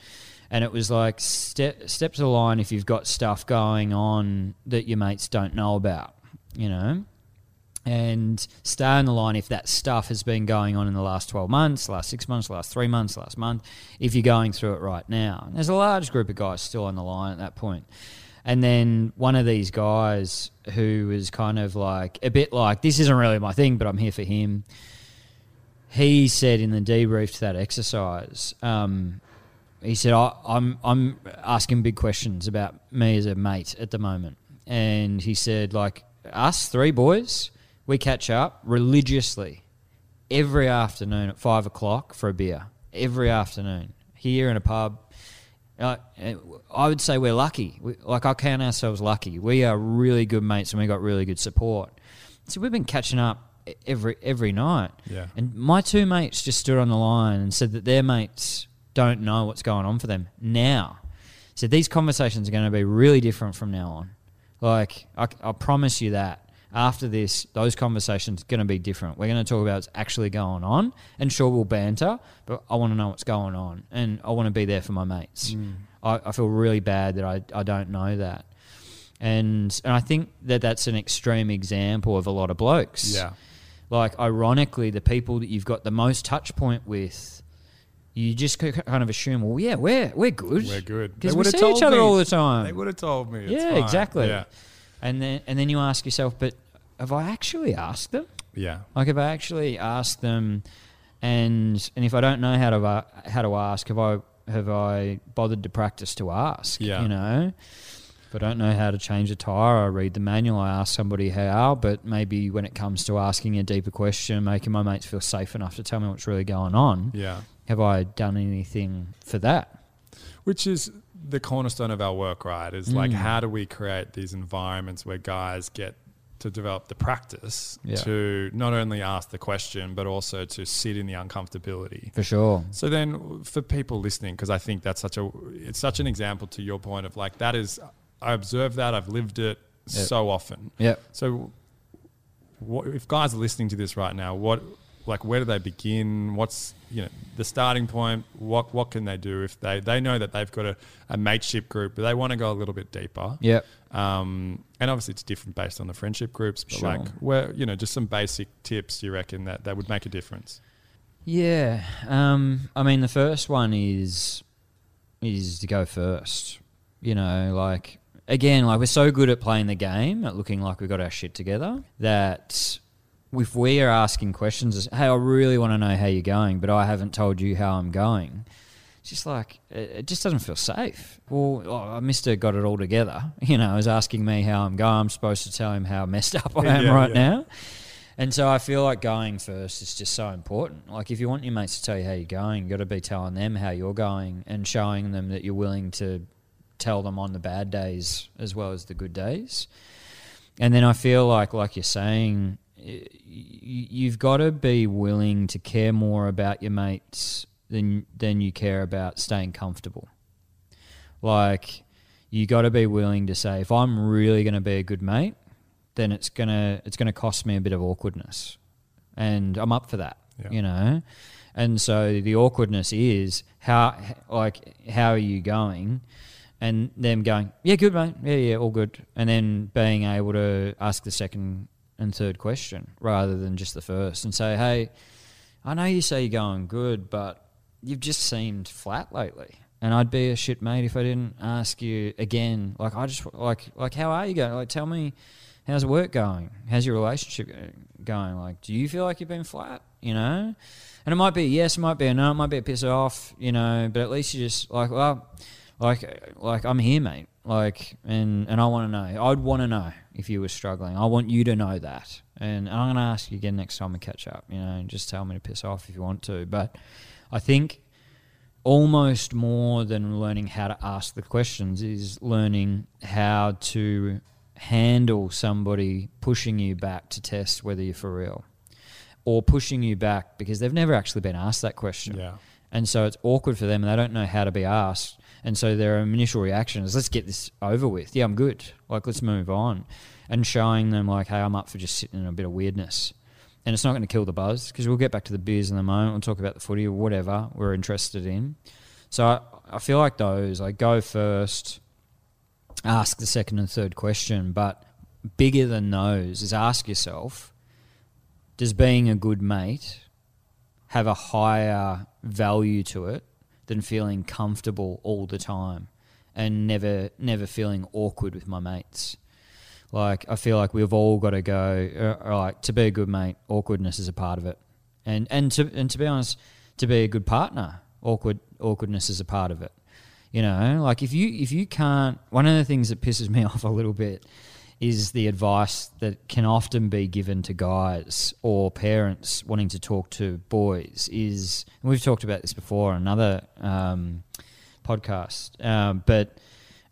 And it was like step step to the line if you've got stuff going on that your mates don't know about, you know. And stay on the line if that stuff has been going on in the last 12 months, last six months, last three months, last month, if you're going through it right now. And there's a large group of guys still on the line at that point. And then one of these guys who was kind of like a bit like, this isn't really my thing, but I'm here for him. He said in the debrief to that exercise, um, he said, I, I'm, I'm asking big questions about me as a mate at the moment. And he said, like, us three boys, we catch up religiously every afternoon at five o'clock for a beer. Every afternoon here in a pub. Uh, I would say we're lucky. We, like I count ourselves lucky. We are really good mates and we got really good support. So we've been catching up every every night. Yeah. And my two mates just stood on the line and said that their mates don't know what's going on for them now. So these conversations are going to be really different from now on. Like I, I promise you that. After this, those conversations are going to be different. We're going to talk about what's actually going on, and sure we'll banter, but I want to know what's going on, and I want to be there for my mates. Mm. I, I feel really bad that I, I don't know that, and and I think that that's an extreme example of a lot of blokes Yeah. like ironically the people that you've got the most touch point with you just kind of assume well yeah we're we're good We're good. because They we see told each other me. all the time They would have told me. Yeah fine. exactly Yeah. And then and then you ask yourself but have I actually asked them Yeah. like have I actually asked them and and if I don't know how to how to ask have I have I bothered to practice to ask Yeah. you know if I don't know how to change a tire, I read the manual. I ask somebody how, but maybe when it comes to asking a deeper question, making my mates feel safe enough to tell me what's really going on, Yeah. have I done anything for that? Which is the cornerstone of our work, right? Is like Mm. how do we create these environments where guys get to develop the practice Yeah. to not only ask the question but also to sit in the uncomfortability. For sure. So then, for people listening, because I think that's such a it's such an example to your point of like that is I observe that I've lived it Yep. so often. yeah So, what, if guys are listening to this right now, what like where do they begin? What's you know the starting point? What what can they do if they they know that they've got a, a mateship group, but they want to go a little bit deeper? Yep. Um, and obviously it's different based on the friendship groups, but Sure. like where you know just some basic tips you reckon that that would make a difference. Yeah. Um, I mean, the first one is is to go first. You know, like again, like we're so good at playing the game, at looking like we've got our shit together, that if we are asking questions, as, hey, I really want to know how you're going, but I haven't told you how I'm going. It's just like it it just doesn't feel safe. Well, oh, Mister got it all together. You know, is asking me how I'm going. I'm supposed to tell him how messed up I am Yeah, right yeah. now. And so I feel like going first is just so important. Like if you want your mates to tell you how you're going, you got to be telling them how you're going and showing them that you're willing to tell them on the bad days as well as the good days. And then I feel like, like you're saying, you've got to be willing to care more about your mates than than you care about staying comfortable. Like you got to be willing to say, if I'm really going to be a good mate, then it's gonna it's gonna cost me a bit of awkwardness, and I'm up for that. Yeah. You know, and so the awkwardness is how like how are you going, and them going, yeah, good mate, yeah, yeah, all good, and then being able to ask the second and third question rather than just the first, and say, hey, I know you say you're going good, but you've just seemed flat lately. And I'd be a shit mate if I didn't ask you again. Like I just like like how are you going? Like tell me, how's work going? How's your relationship going? Like do you feel like you've been flat? You know, and it might be yes, it might be a no, it might be a piss off. You know, but at least you just like well, like like I'm here, mate. Like and and I want to know. I'd want to know if you were struggling. I want you to know that. And I'm gonna ask you again next time we catch up. You know, and just tell me to piss off if you want to. But I think almost more than learning how to ask the questions is learning how to handle somebody pushing you back to test whether you're for real or pushing you back because they've never actually been asked that question. Yeah. And so it's awkward for them and they don't know how to be asked. And so their initial reaction is, let's get this over with. Yeah, I'm good. Like, let's move on. And showing them, like, hey, I'm up for just sitting in a bit of weirdness. And it's not going to kill the buzz because we'll get back to the beers in a moment. We'll talk about the footy or whatever we're interested in. So I, I feel like those, like, go first, ask the second and third question. But bigger than those is ask yourself, does being a good mate have a higher value to it than feeling comfortable all the time and never never feeling awkward with my mates. Like I feel like we've all got to go. Uh, like to be a good mate, awkwardness is a part of it, and and to and to be honest, to be a good partner, awkward awkwardness is a part of it. You know, like if you if you can't, one of the things that pisses me off a little bit is the advice that can often be given to guys or parents wanting to talk to boys is and we've talked about this before on another um, podcast um, but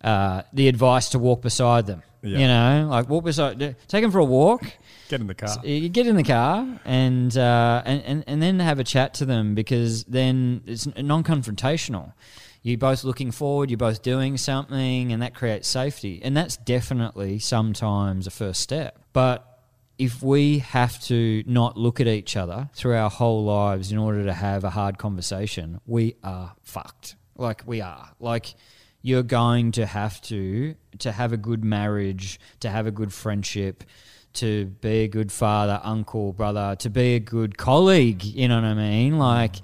uh, the advice to walk beside them Yeah. you know like walk beside take them for a walk Get in the car. you get in the car and, uh, and and and then have a chat to them because then it's non-confrontational. You're both looking forward. You're both doing something, and that creates safety. And that's definitely sometimes a first step. But if we have to not look at each other through our whole lives in order to have a hard conversation, we are fucked. Like we are. Like you're going to have to to have a good marriage, to have a good friendship, to be a good father, uncle, brother, to be a good colleague, you know what I mean? Like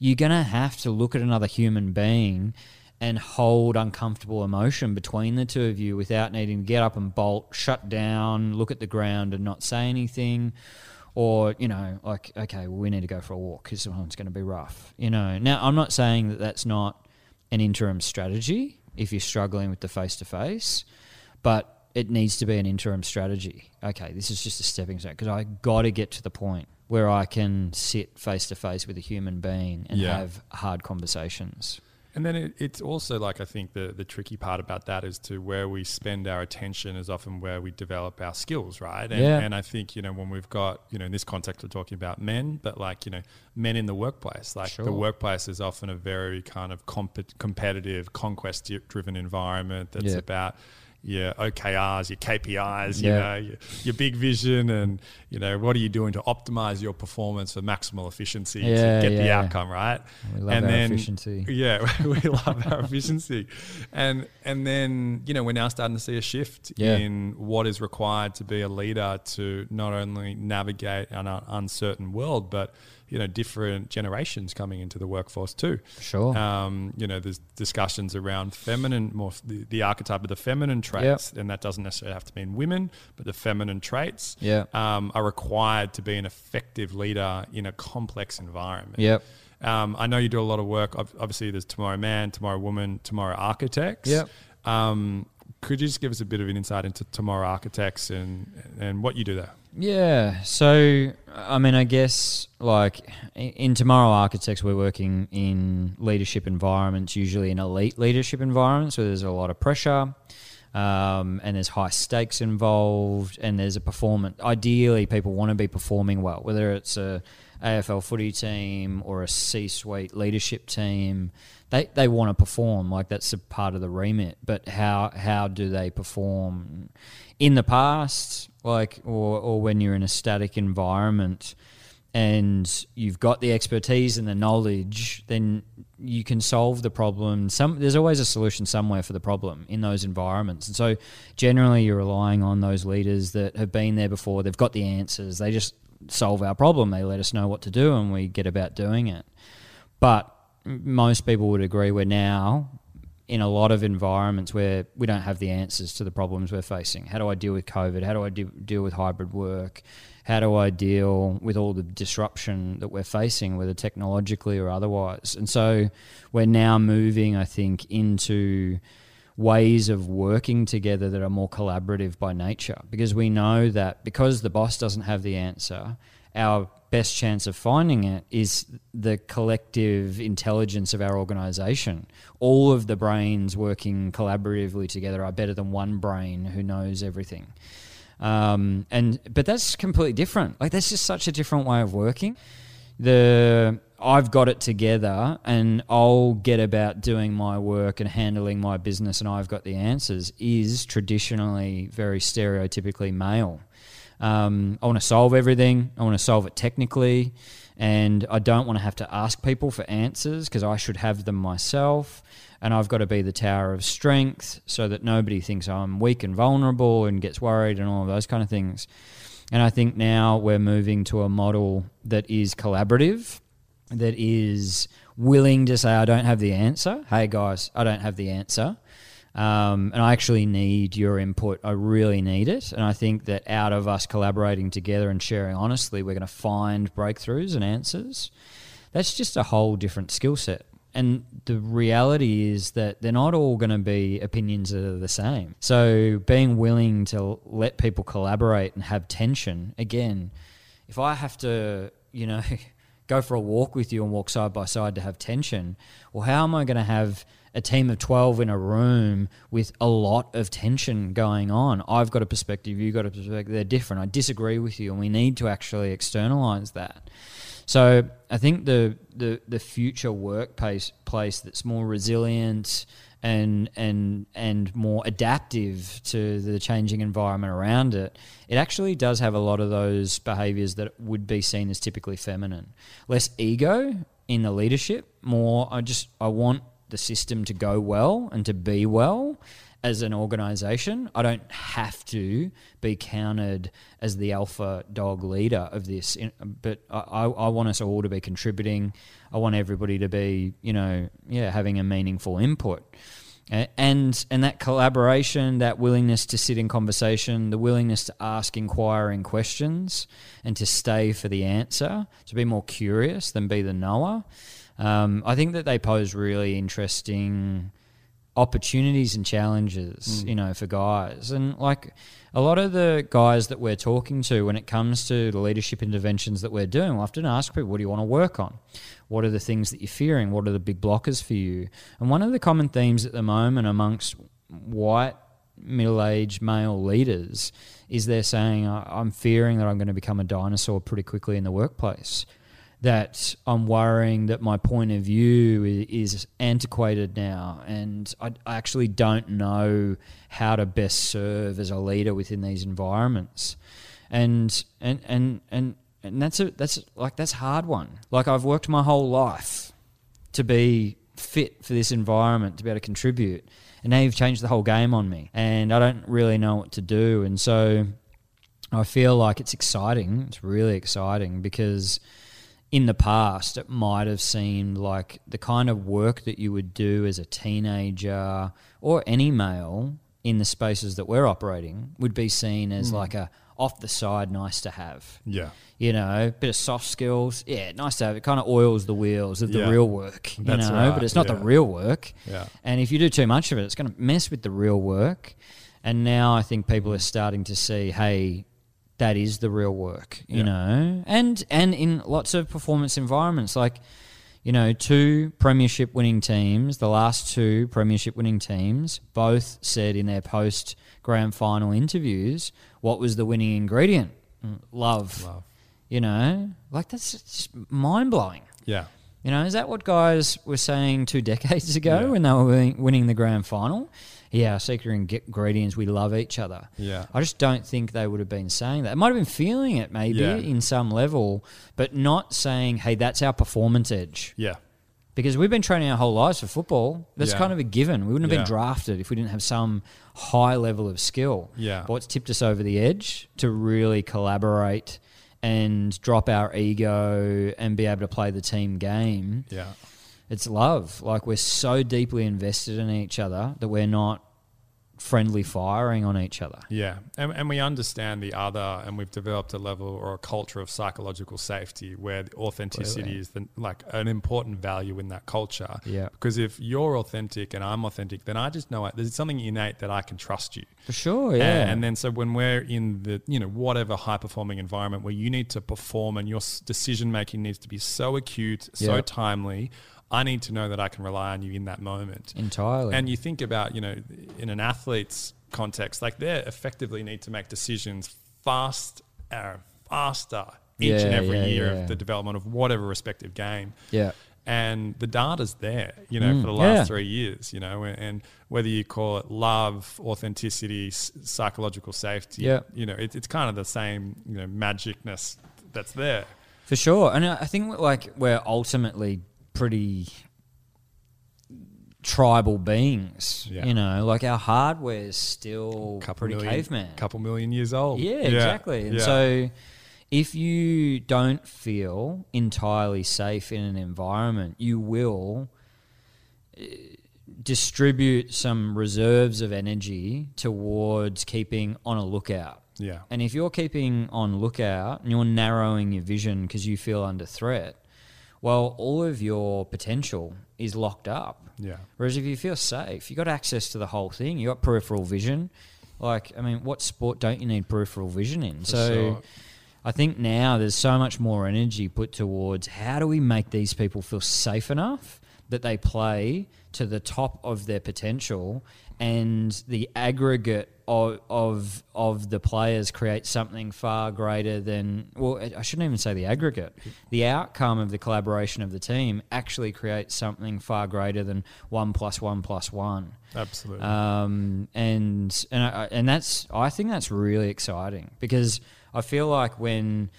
you're going to have to look at another human being and hold uncomfortable emotion between the two of you without needing to get up and bolt, shut down, look at the ground and not say anything. Or you know like okay well, we need to go for a walk because it's going to be rough you know. Now i'm not saying that that's not an interim strategy if you're struggling with the face to face but it needs to be an interim strategy. Okay this is just a stepping stone because i got to get to the point where i can sit face to face with a human being and Yeah. have hard conversations And then it, it's also like I think the the tricky part about that is to where we spend our attention is often where we develop our skills, right? And, Yeah. and I think you know when we've got you know in this context we're talking about men, but like you know men in the workplace, like the workplace is often a very kind of comp- competitive, conquest driven environment that's Yeah. about your OKRs, your KPIs, you Yeah. know, your, your big vision, and you know what are you doing to optimize your performance for maximal efficiency Yeah, to get the outcome, right? we love and our then efficiency yeah, we love our efficiency, and and then you know we're now starting to see a shift Yeah. in what is required to be a leader to not only navigate an un- uncertain world, but you know different generations coming into the workforce too. Sure. Um, you know, there's discussions around feminine, more the, the archetype of the feminine traits, and that doesn't necessarily have to mean women, but the feminine traits Yeah. um, are required to be an effective leader in a complex environment. Yep. Um, I know you do a lot of work. Obviously, there's Tomorrow Man, Tomorrow Woman, Tomorrow Architects. Yep. Um, could you just give us a bit of an insight into Tomorrow Architects and and what you do there? Yeah. So, I mean, I guess like in- Tomorrow Architects, we're working in leadership environments, usually in elite leadership environments where there's a lot of pressure. Um, and there's high stakes involved, and there's a performance. Ideally, people want to be performing well, whether it's a AFL footy team or a C-suite leadership team. They they want to perform, like that's a part of the remit. But how how do they perform? In the past, like or or when you're in a static environment, and you've got the expertise and the knowledge, then you can solve the problem. Some there's always a solution somewhere for the problem in those environments, and so generally you're relying on those leaders that have been there before. They've got the answers. They just solve our problem. They let us know what to do, and we get about doing it. But most people would agree we're now in a lot of environments where we don't have the answers to the problems we're facing. How do I deal with COVID? How do I de- deal with hybrid work? How do I deal with all the disruption that we're facing, whether technologically or otherwise? And so we're now moving, I think, into ways of working together that are more collaborative by nature because we know that because the boss doesn't have the answer, our best chance of finding it is the collective intelligence of our organization. All of the brains working collaboratively together are better than one brain who knows everything. Um, and but that's completely different. Like that's just such a different way of working. The I've got it together, and I'll get about doing my work and handling my business, and I've got the answers. Is traditionally very stereotypically male. Um, I want to solve everything. I want to solve it technically, and I don't want to have to ask people for answers because I should have them myself. And I've got to be the tower of strength so that nobody thinks I'm weak and vulnerable and gets worried and all of those kind of things. And I think now we're moving to a model that is collaborative, that is willing to say, I don't have the answer. Hey, guys, I don't have the answer. Um, and I actually need your input. I really need it. And I think that out of us collaborating together and sharing honestly, we're going to find breakthroughs and answers. That's just a whole different skill set. And the reality is that they're not all going to be opinions that are the same. So being willing to let people collaborate and have tension, again, if I have to, you know, go for a walk with you and walk side by side to have tension, well, how am I going to have a team of 12 in a room with a lot of tension going on? I've got a perspective, you've got a perspective, they're different. I disagree with you, and we need to actually externalize that. So I think the the, the future workplace place that's more resilient and and and more adaptive to the changing environment around it, it actually does have a lot of those behaviors that would be seen as typically feminine. Less ego in the leadership, more I just I want the system to go well and to be well as an organization. I don't have to be counted as the alpha dog leader of this, but I, I I want us all to be contributing. I want everybody to be, you know, yeah, having a meaningful input. And and that collaboration, that willingness to sit in conversation, the willingness to ask inquiring questions, and to stay for the answer, to be more curious than be the knower. Um, I think that they pose really interesting opportunities and challenges, you know, for guys. And like a lot of the guys that we're talking to when it comes to the leadership interventions that we're doing, we'll often ask people, what do you want to work on? What are the things that you're fearing? What are the big blockers for you? And one of the common themes at the moment amongst white middle-aged male leaders is they're saying, I'm fearing that I'm going to become a dinosaur pretty quickly in the workplace that I'm worrying that my point of view is antiquated now, and I, actually don't know how to best serve as a leader within these environments, and and and and and that's a that's like that's a hard one. Like I've worked my whole life to be fit for this environment to be able to contribute, and now you've changed the whole game on me, and I don't really know what to do, and so I feel like it's exciting. It's really exciting because in the past, it might have seemed like the kind of work that you would do as a teenager or any male in the spaces that we're operating would be seen as hmm. like a off the side, nice to have. Yeah. You know, bit of soft skills. Yeah, nice to have. It kind of oils the wheels of the Yeah. real work. You That's know, right, but it's not the real work. Yeah. And if you do too much of it, it's going to mess with the real work. And now I think people are starting to see, hey, that is the real work, you Yeah. know, and and in lots of performance environments, like you know, two premiership winning teams, the last two premiership winning teams, both said in their post grand final interviews, what was the winning ingredient? Mm, Love. Love. You know, like that's just mind blowing. Yeah. You know, is that what guys were saying two decades ago Yeah. when they were winning, winning the grand final? Yeah, our secret ingredients, we love each other. Yeah. I just don't think they would have been saying that. They might have been feeling it maybe Yeah. in some level, but not saying, hey, that's our performance edge. Yeah. Because we've been training our whole lives for football. That's Yeah. kind of a given. We wouldn't have Yeah. been drafted if we didn't have some high level of skill. Yeah. But what's tipped us over the edge to really collaborate and drop our ego and be able to play the team game Yeah. It's love. Like we're so deeply invested in each other that we're not friendly firing on each other. Yeah, and, and we understand the other, and we've developed a level or a culture of psychological safety where the authenticity is the, like an important value in that culture. Yeah. because if you're authentic and I'm authentic, then I just know it. There's something innate that I can trust you. For sure, yeah. And, and then so when we're in the you know whatever high performing environment where you need to perform and your decision making needs to be so acute, so Yeah. timely. I need to know that I can rely on you in that moment. Entirely. And you think about, you know, in an athlete's context, like they effectively need to make decisions fast, uh, faster each and every yeah, year yeah. of the development of whatever respective game. yeah. And the data's there, you know, Mm, for the last yeah. three years, you know, and whether you call it love, authenticity, s- psychological safety, Yeah. you know, it, it's kind of the same, you know, magicness that's there. For sure. And I I think like we're ultimately pretty tribal beings. Yeah. You know, like our hardware's still pretty million, caveman. couple million years old. Yeah, exactly. And yeah. so if you don't feel entirely safe in an environment, you will uh, distribute some reserves of energy towards keeping on a lookout. yeah, And if you're keeping on lookout and you're narrowing your vision because you feel under threat, well, all of your potential is locked up. yeah, Whereas if you feel safe, you got access to the whole thing. You got peripheral vision. Like, I mean, what sport don't you need peripheral vision in? so, sure. I think now there's so much more energy put towards how do we make these people feel safe enough that they play to the top of their potential and the aggregate of, of of the players create something far greater than well I shouldn't even say the aggregate the outcome of the collaboration of the team actually creates something far greater than one plus one plus one absolutely. um, and and I, and that's I think that's really exciting because I feel like when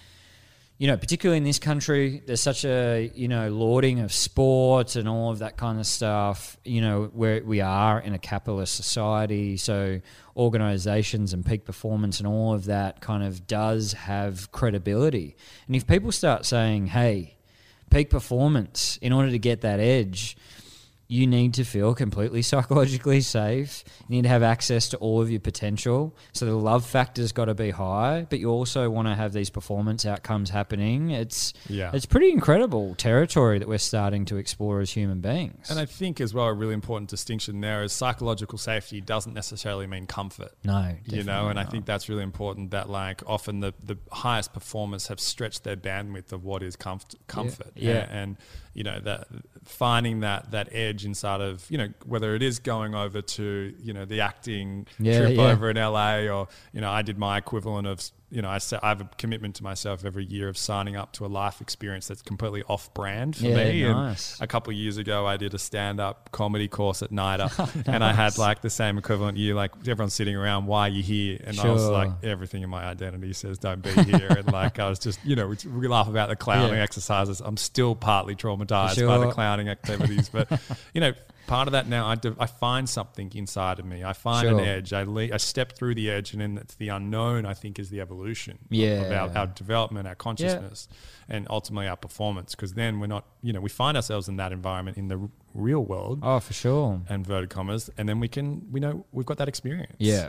you know, particularly in this country, there's such a you know lauding of sport and all of that kind of stuff. You know, where we are in a capitalist society, so organisations and peak performance and all of that kind of does have credibility. And if people start saying, "Hey," peak performance in order to get that edge you need to feel completely psychologically safe you need to have access to all of your potential so the love factor's got to be high but you also want to have these performance outcomes happening it's Yeah. it's pretty incredible territory that we're starting to explore as human beings And I think as well a really important distinction there is psychological safety doesn't necessarily mean comfort. no You know, and I think that's really important that like often the, the highest performers have stretched their bandwidth of what is comfort comfort. Yeah. And, and, you know, that finding that that edge inside of, you know, whether it is going over to, you know, the acting Yeah, trip yeah. over in LA or, you know, I did my equivalent of you know, I, say, I have a commitment to myself every year of signing up to a life experience that's completely off brand for Yeah, me. nice. And a couple of years ago, I did a stand up comedy course at NIDA, oh, and I had like the same equivalent year. Like everyone's sitting around, why are you here? And I was like, everything in my identity says don't be here. and like I was just, you know, we, we laugh about the clowning Yeah. exercises. I'm still partly traumatized by the clowning activities, but you know, part of that now. I, de- I find something inside of me. I find Sure. an edge. I le- I step through the edge, and then it's the unknown. I think is the evolution of- Yeah. of our, our development, our consciousness, and ultimately our performance. Because then we're not, you know, we find ourselves in that environment in the r- real world, Oh, for sure. and inverted commas, and then we can, we know we've got that experience. Yeah.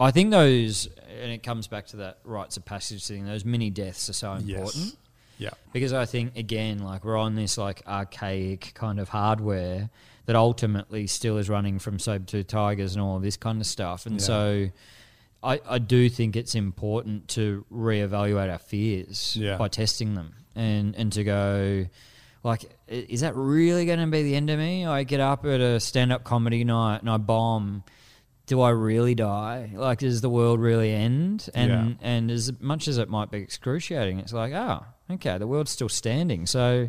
I think those, and it comes back to that rites of passage thing, those mini deaths are so important. Yes. Yeah. Because I think, again, like we're on this like archaic kind of hardware that ultimately still is running from saber-tooth tigers and all of this kind of stuff. And Yeah. so I, I do think it's important to reevaluate our fears Yeah. by testing them and, and to go, like, is that really going to be the end of me? I get up at a stand-up comedy night and I bomb. Do I really die? Like, does the world really end? And Yeah. and as much as it might be excruciating, it's like, oh, okay, the world's still standing. So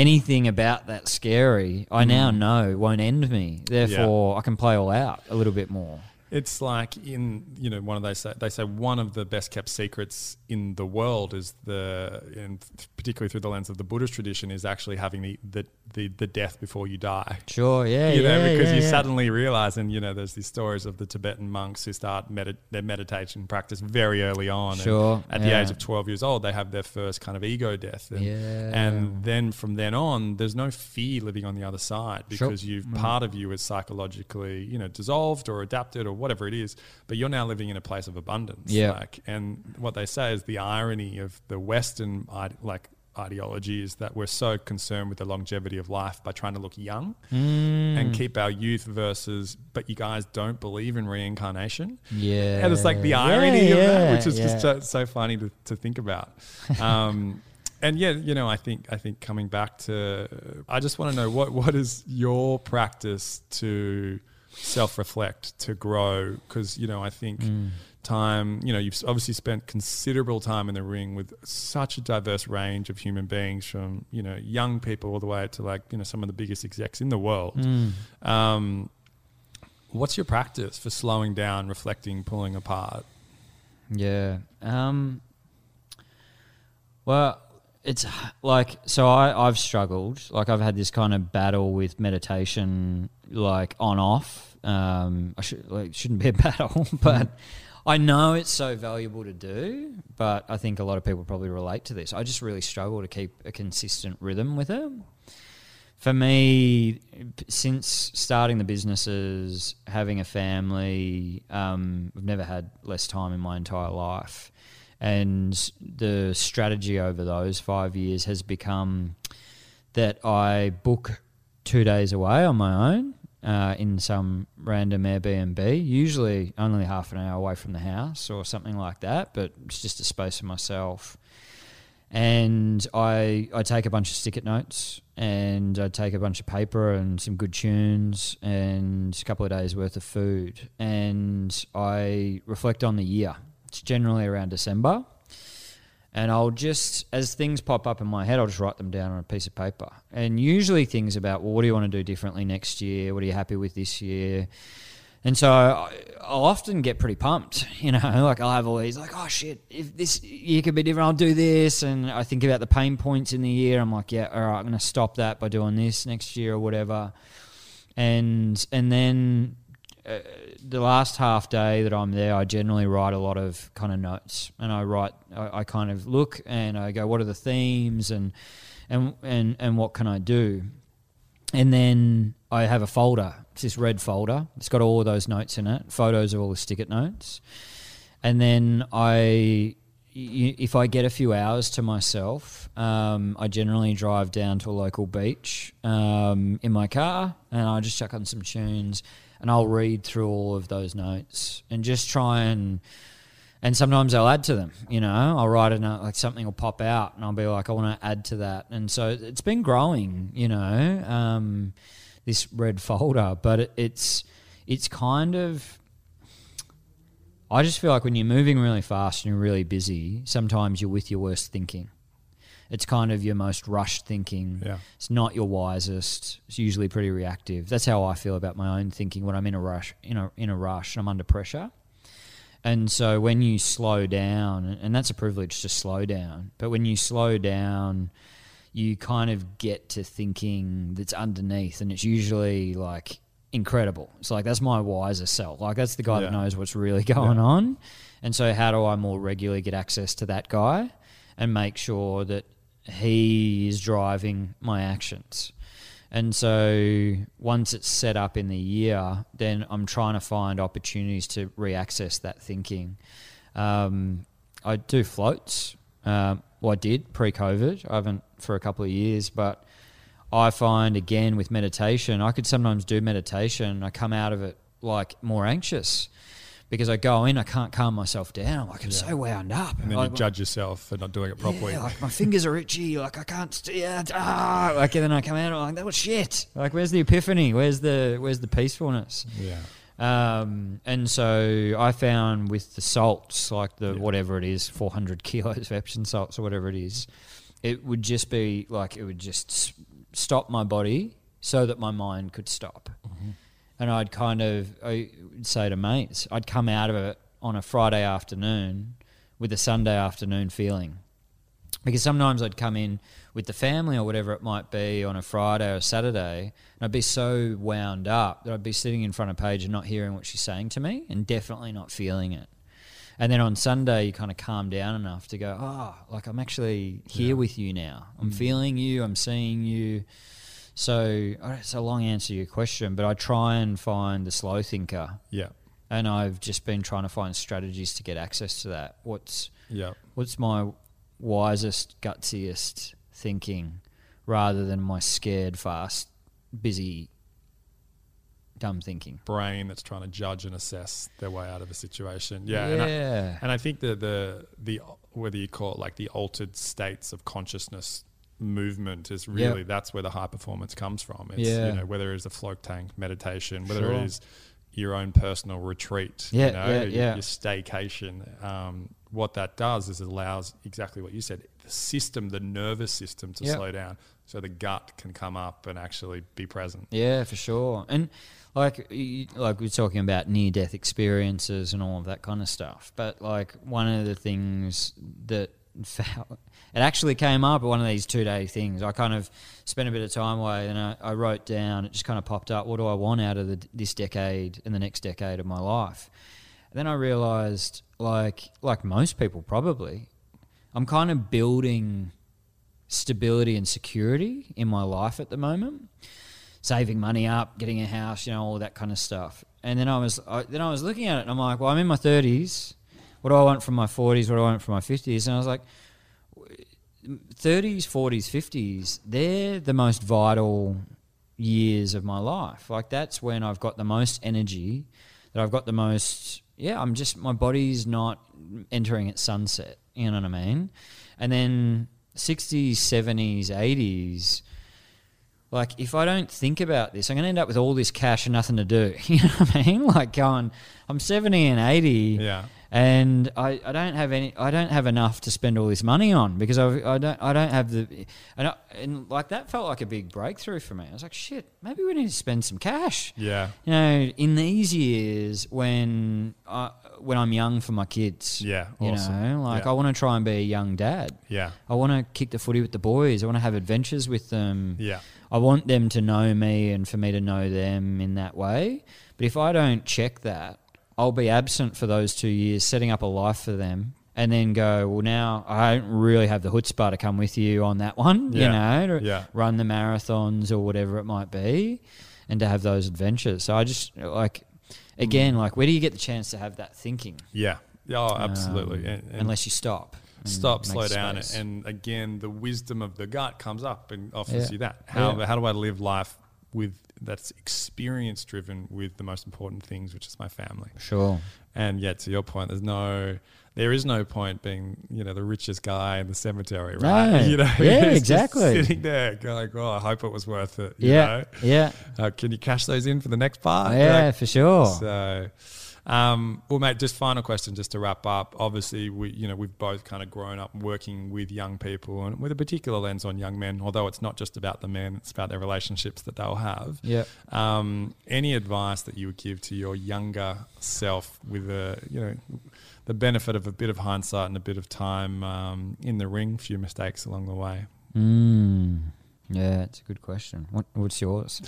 anything about that scary, I now mm. know won't end me. Therefore, I can play all out a little bit more. It's like in you know one of say they say one of the best kept secrets in the world is the and particularly through the lens of the Buddhist tradition is actually having the the, the, the death before you die. Sure, yeah, you know, yeah, because yeah, you yeah. suddenly realize, and you know, there's these stories of the Tibetan monks who start medit- their meditation practice very early on. and Sure, at the age of 12 years old, they have their first kind of ego death. And, Yeah. and then from then on, there's no fear living on the other side Sure. because you've mm-hmm. part of you is psychologically, you know, dissolved or adapted or whatever it is, but you're now living in a place of abundance. Yeah. Like, and what they say is the irony of the Western, like, ideology is that we're so concerned with the longevity of life by trying to look young Mm. and keep our youth versus but you guys don't believe in reincarnation Yeah. and it's like the irony Yeah, of that which is just yeah. so, so funny to, to think about um, and yeah you know i think i think coming back to i just want to know what what is your practice to self-reflect to grow because you know i think Mm. Time you know you've obviously spent considerable time in the ring with such a diverse range of human beings from you know young people all the way to like you know some of the biggest execs in the world Mm. um, what's your practice for slowing down reflecting pulling apart Yeah. Um, well, it's like so. I I've struggled. Like I've had this kind of battle with meditation, like on off. Um, I should like shouldn't be a battle, but I know it's so valuable to do. But I think a lot of people probably relate to this. I just really struggle to keep a consistent rhythm with it. For me, since starting the businesses, having a family, um, I've never had less time in my entire life. And the strategy over those five years has become that I book two days away on my own uh, in some random Airbnb, usually only half an hour away from the house or something like that, but it's just a space for myself and I I take a bunch of stick-it notes and I take a bunch of paper and some good tunes and a couple of days worth of food and I reflect on the year. It's generally around December. And I'll just, as things pop up in my head, I'll just write them down on a piece of paper. And usually things about, well, what do you want to do differently next year? What are you happy with this year? And so I, I'll often get pretty pumped, you know, like I'll have all these, like, oh shit, if this year could be different, I'll do this. And I think about the pain points in the year. I'm like, yeah, all right, I'm going to stop that by doing this next year or whatever. And, and then uh, the last half day that I'm there, I generally write a lot of kind of notes, and I write. I, I kind of look and I go, "What are the themes?" and and and and what can I do? And then I have a folder. It's this red folder. It's got all of those notes in it, photos of all the stick-it notes. And then I, if I get a few hours to myself, um, I generally drive down to a local beach um, in my car, and I just chuck on some tunes, and I'll read through all of those notes and just try and and sometimes I'll add to them. You know, I'll write a note, like something will pop out, and I'll be like, I want to add to that. And so it's been growing. You know, um, this red folder, but it, it's it's kind of. I just feel like when you're moving really fast and you're really busy, sometimes you're with your worst thinking. It's kind of your most rushed thinking. Yeah. It's not your wisest. It's usually pretty reactive. That's how I feel about my own thinking when I'm in a rush, in a in a rush, and I'm under pressure. And so when you slow down, and that's a privilege to slow down, but when you slow down, you kind of get to thinking that's underneath, and it's usually like incredible. It's like that's my wiser self. Like that's the guy that knows what's really going Yeah. on. And so, how do I more regularly get access to that guy and make sure that he is driving my actions? And so, once it's set up in the year, then I'm trying to find opportunities to re-access that thinking. Um, I do floats. Um, well, I did pre-COVID. I haven't for a couple of years, but I find again with meditation, I could sometimes do meditation. I come out of it like more anxious because I go in, I can't calm myself down. Like I'm so wound up, And then Like, you judge yourself for not doing it properly. yeah, like my fingers are itchy. Like I can't. St- yeah, ah, like and then I come out. I'm like that was shit. Like where's the epiphany? Where's the where's the peacefulness? yeah. Um, and so I found with the salts, like the Yeah. whatever it is, 400 kilos of Epsom salts or whatever it is, it would just be like it would just stop my body so that my mind could stop. And I'd kind of I say to mates, I'd come out of it on a Friday afternoon with a Sunday afternoon feeling. Because sometimes I'd come in with the family or whatever it might be on a Friday or Saturday, and I'd be so wound up that I'd be sitting in front of Paige and not hearing what she's saying to me, and definitely not feeling it. And then on Sunday, you kind of calm down enough to go, oh, like I'm actually here Yeah. with you now. I'm mm. feeling you. I'm seeing you. So it's a long answer to your question, but I try and find the slow thinker, Yeah. and I've just been trying to find strategies to get access to that. What's Yeah. what's my wisest, gutsiest thinking, rather than my scared, fast, busy, dumb thinking. Brain that's trying to judge and assess their way out of a situation. Yeah. And I, yeah, And I think the the the whether you call it like the altered states of consciousness movement is really that's where the high performance comes from. It's Yeah. you know whether it's a float tank meditation, whether Sure. it is your own personal retreat, Yeah, you know, yeah, your, yeah. your staycation. Um, what that does is it allows exactly what you said, the system, the nervous system to Yep. slow down, so the gut can come up and actually be present. yeah, for sure. And like like we're talking about near death experiences and all of that kind of stuff. But like one of the things that it actually came up at one of these two day things. I kind of spent a bit of time away and I, I wrote down. It just kind of popped up. What do I want out of the, this decade and the next decade of my life? And then I realized, like like most people probably, I'm kind of building stability and security in my life at the moment saving money up, getting a house, you know, all that kind of stuff. And then I was, I, then I was looking at it, and I'm like, well, I'm in my 30s. What do I want from my 40s? What do I want from my 50s? And I was like, 30s, 40s, 50s, they're the most vital years of my life. Like that's when I've got the most energy, that I've got the most. Yeah, I'm just my body's not entering its sunset. You know what I mean? And then 60s, 70s, 80s like if I don't think about this, I'm going to end up with all this cash and nothing to do. You know what I mean? Like going, I'm 70 and 80, Yeah. And I, I don't have any, I don't have enough to spend all this money on because I, I don't, I don't have the, and, I, and like that felt like a big breakthrough for me. I was like, shit, maybe we need to spend some cash. Yeah. You know, in these years when I, when I'm young for my kids. Yeah. You Awesome. know, like Yeah. I want to try and be a young dad. Yeah. I want to kick the footy with the boys. I want to have adventures with them. Yeah. I want them to know me and for me to know them in that way. But if I don't check that, I'll be absent for those two years, setting up a life for them, and then go, well, now I don't really have the chutzpah to come with you on that one, Yeah. you know, to Yeah. run the marathons or whatever it might be, and to have those adventures. So I just, like, again, like, where do you get the chance to have that thinking? Yeah. Yeah, Oh, absolutely. Um, And- and- unless you stop. stop, slow down, space. and again, the wisdom of the gut comes up and offers Yeah. you that. How how do I live life with that's experience driven with the most important things, which is my family. Sure. And yet, to your point, there's no, there is no point being, you know, the richest guy in the cemetery, right? No. You know, Yeah, exactly. Sitting there, going, "Oh, I hope it was worth it." You Yeah. Yeah. Uh, can you cash those in for the next part? Yeah, Like, for sure. so, um, well, mate, just final question, just to wrap up. Obviously, we, you know, we've both kind of grown up working with young people and with a particular lens on young men. Although it's not just about the men; it's about their relationships that they'll have. Yeah. Um, any advice that you would give to your younger self, with a, you know, the benefit of a bit of hindsight and a bit of time um, in the ring, few mistakes along the way? Mm. Yeah, it's a good question. What What's yours?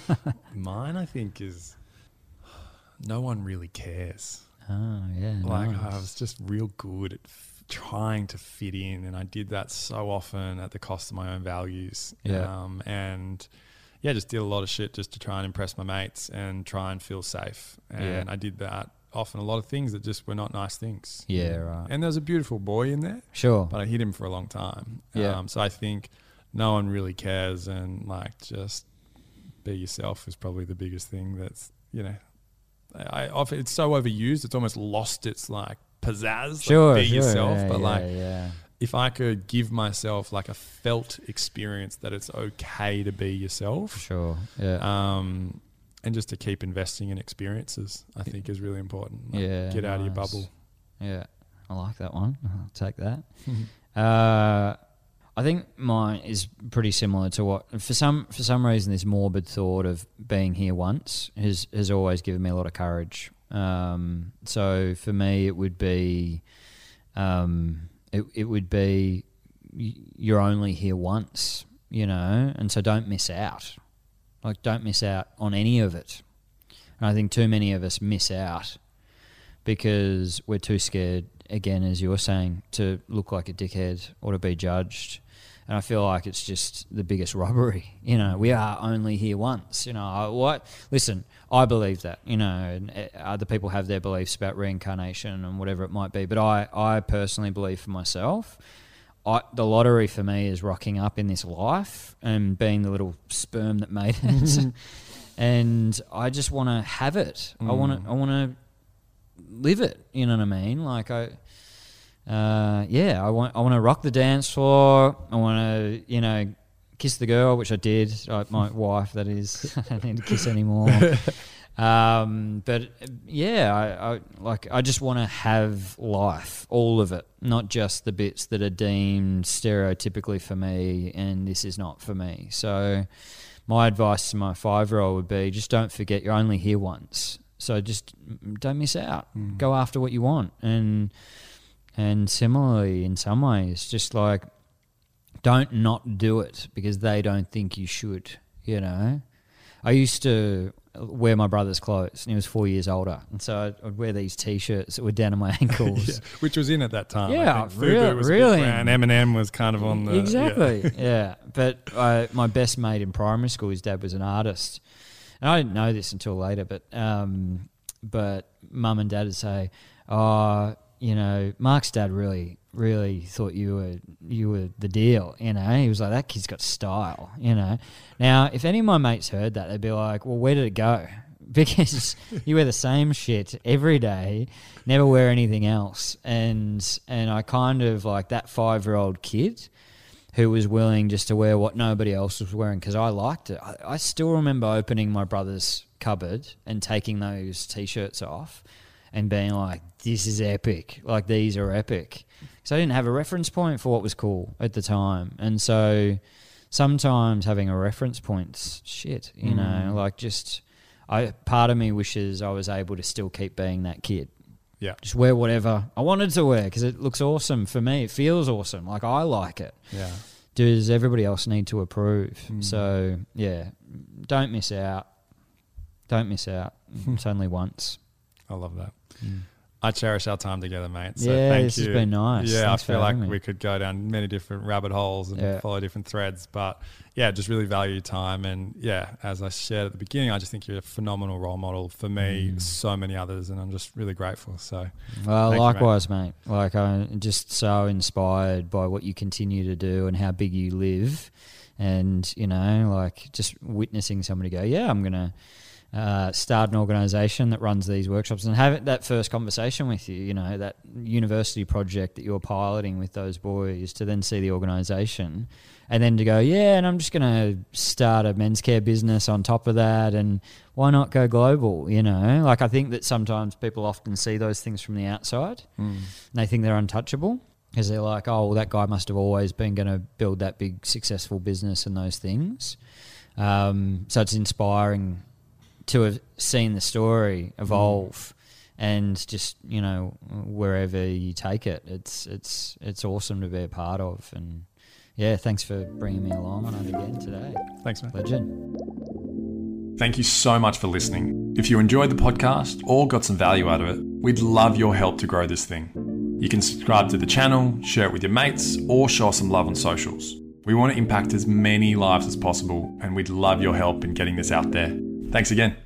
Mine, I think, is no one really cares. Oh, yeah. Like nice. I was just real good at f- trying to fit in, and I did that so often at the cost of my own values. Yeah. Um, and yeah, just did a lot of shit just to try and impress my mates and try and feel safe. And Yeah. I did that often. A lot of things that just were not nice things. Yeah, right. And there was a beautiful boy in there, Sure. but I hid him for a long time. Yeah. Um, so I think no one really cares, and like just be yourself is probably the biggest thing. That's you know, I, often it's so overused. It's almost lost its like pizzazz. like, Sure, be sure, yourself. yeah, but yeah, like, yeah. if I could give myself like a felt experience that it's okay to be yourself, Sure. Yeah. um, and just to keep investing in experiences, I think is really important. Like, Yeah, get out of your bubble. Yeah, I like that one. I'll take that. uh, I think mine is pretty similar to what for some for some reason this morbid thought of being here once has has always given me a lot of courage. Um, so for me, it would be, um, it it would be you're only here once, you know, and so don't miss out. Like don't miss out on any of it. And I think too many of us miss out because we're too scared, again, as you were saying, to look like a dickhead or to be judged. And I feel like it's just the biggest robbery. You know, we are only here once. You know, I- what? Listen, I believe that. You know, and uh, other people have their beliefs about reincarnation and whatever it might be. But I, I personally believe for myself, I, the lottery for me is rocking up in this life and being the little sperm that made it. and I just want to have it. I want to. I want to live it. You know what I mean? Like I, uh, yeah, I want I want to rock the dance floor. I want to, you know, kiss the girl, which I did. Like my wife, that is. I don't need to kiss anymore. um, but yeah, I, I like. I just want to have life, all of it, not just the bits that are deemed stereotypically for me, and this is not for me. So. My advice to my five year old would be just don't forget you're only here once. So just mm, don't miss out. Go after what you want. And and similarly in some ways, just like don't not do it because they don't think you should, you know. I used to wear my brother's clothes and he was four years older. And so I'd, I'd wear these t shirts that were down to my ankles. Yeah, which was in at that time. Yeah, really- really. brand. Eminem was kind of on the yeah. exactly. Yeah. But I, my best mate in primary school, his dad was an artist, and I didn't know this until later. But um, but mum and dad would say, "Oh, you know, Mark's dad really." Really thought you were you were the deal, you know. He was like that kid's got style, you know. Now, if any of my mates heard that, they'd be like, "Well, where did it go?" Because you wear the same shit every day, never wear anything else, and and I kind of like that five year old kid who was willing just to wear what nobody else was wearing because I liked it. I, I still remember opening my brother's cupboard and taking those t-shirts off and being like, "This is epic! Like these are epic." So I didn't have a reference point for what was cool at the time, and so sometimes having a reference point's shit. You know, like just I part of me wishes I was able to still keep being that kid Yeah. just wear whatever I wanted to wear because it looks awesome for me. It feels awesome. Like I like it. Yeah. Does everybody else need to approve? Mm. So yeah, don't miss out. Don't miss out. it's only once. I love that. I cherish our time together, mate. So Yeah, thank this has you. been nice. Yeah, Thanks I feel like me. we could go down many different rabbit holes and Yeah. follow different threads. But yeah, just really value your time. And yeah, as I shared at the beginning, I just think you're a phenomenal role model for me, Mm. so many others, and I'm just really grateful. So Well, Thank you, mate. likewise, mate. Like I'm just so inspired by what you continue to do and how big you live, and you know, like just witnessing somebody go, yeah, I'm gonna. Uh, start an organization that runs these workshops and have that first conversation with you, you know, that university project that you're piloting with those boys to then see the organization and then to go, yeah, and I'm just going to start a men's care business on top of that. And why not go global? You know, like I think that sometimes people often see those things from the outside and they think they're untouchable because they're like, oh, well, that guy must have always been going to build that big successful business and those things. Um, so it's inspiring to have seen the story evolve mm. and just you know wherever you take it it's it's it's awesome to be a part of and yeah, thanks for bringing me along on it again today. Thanks, man. Legend. Thank you so much for listening. If you enjoyed the podcast or got some value out of it, we'd love your help to grow this thing. You can subscribe to the channel, share it with your mates, or show us some love on socials. We want to impact as many lives as possible, and we'd love your help in getting this out there. Thanks again.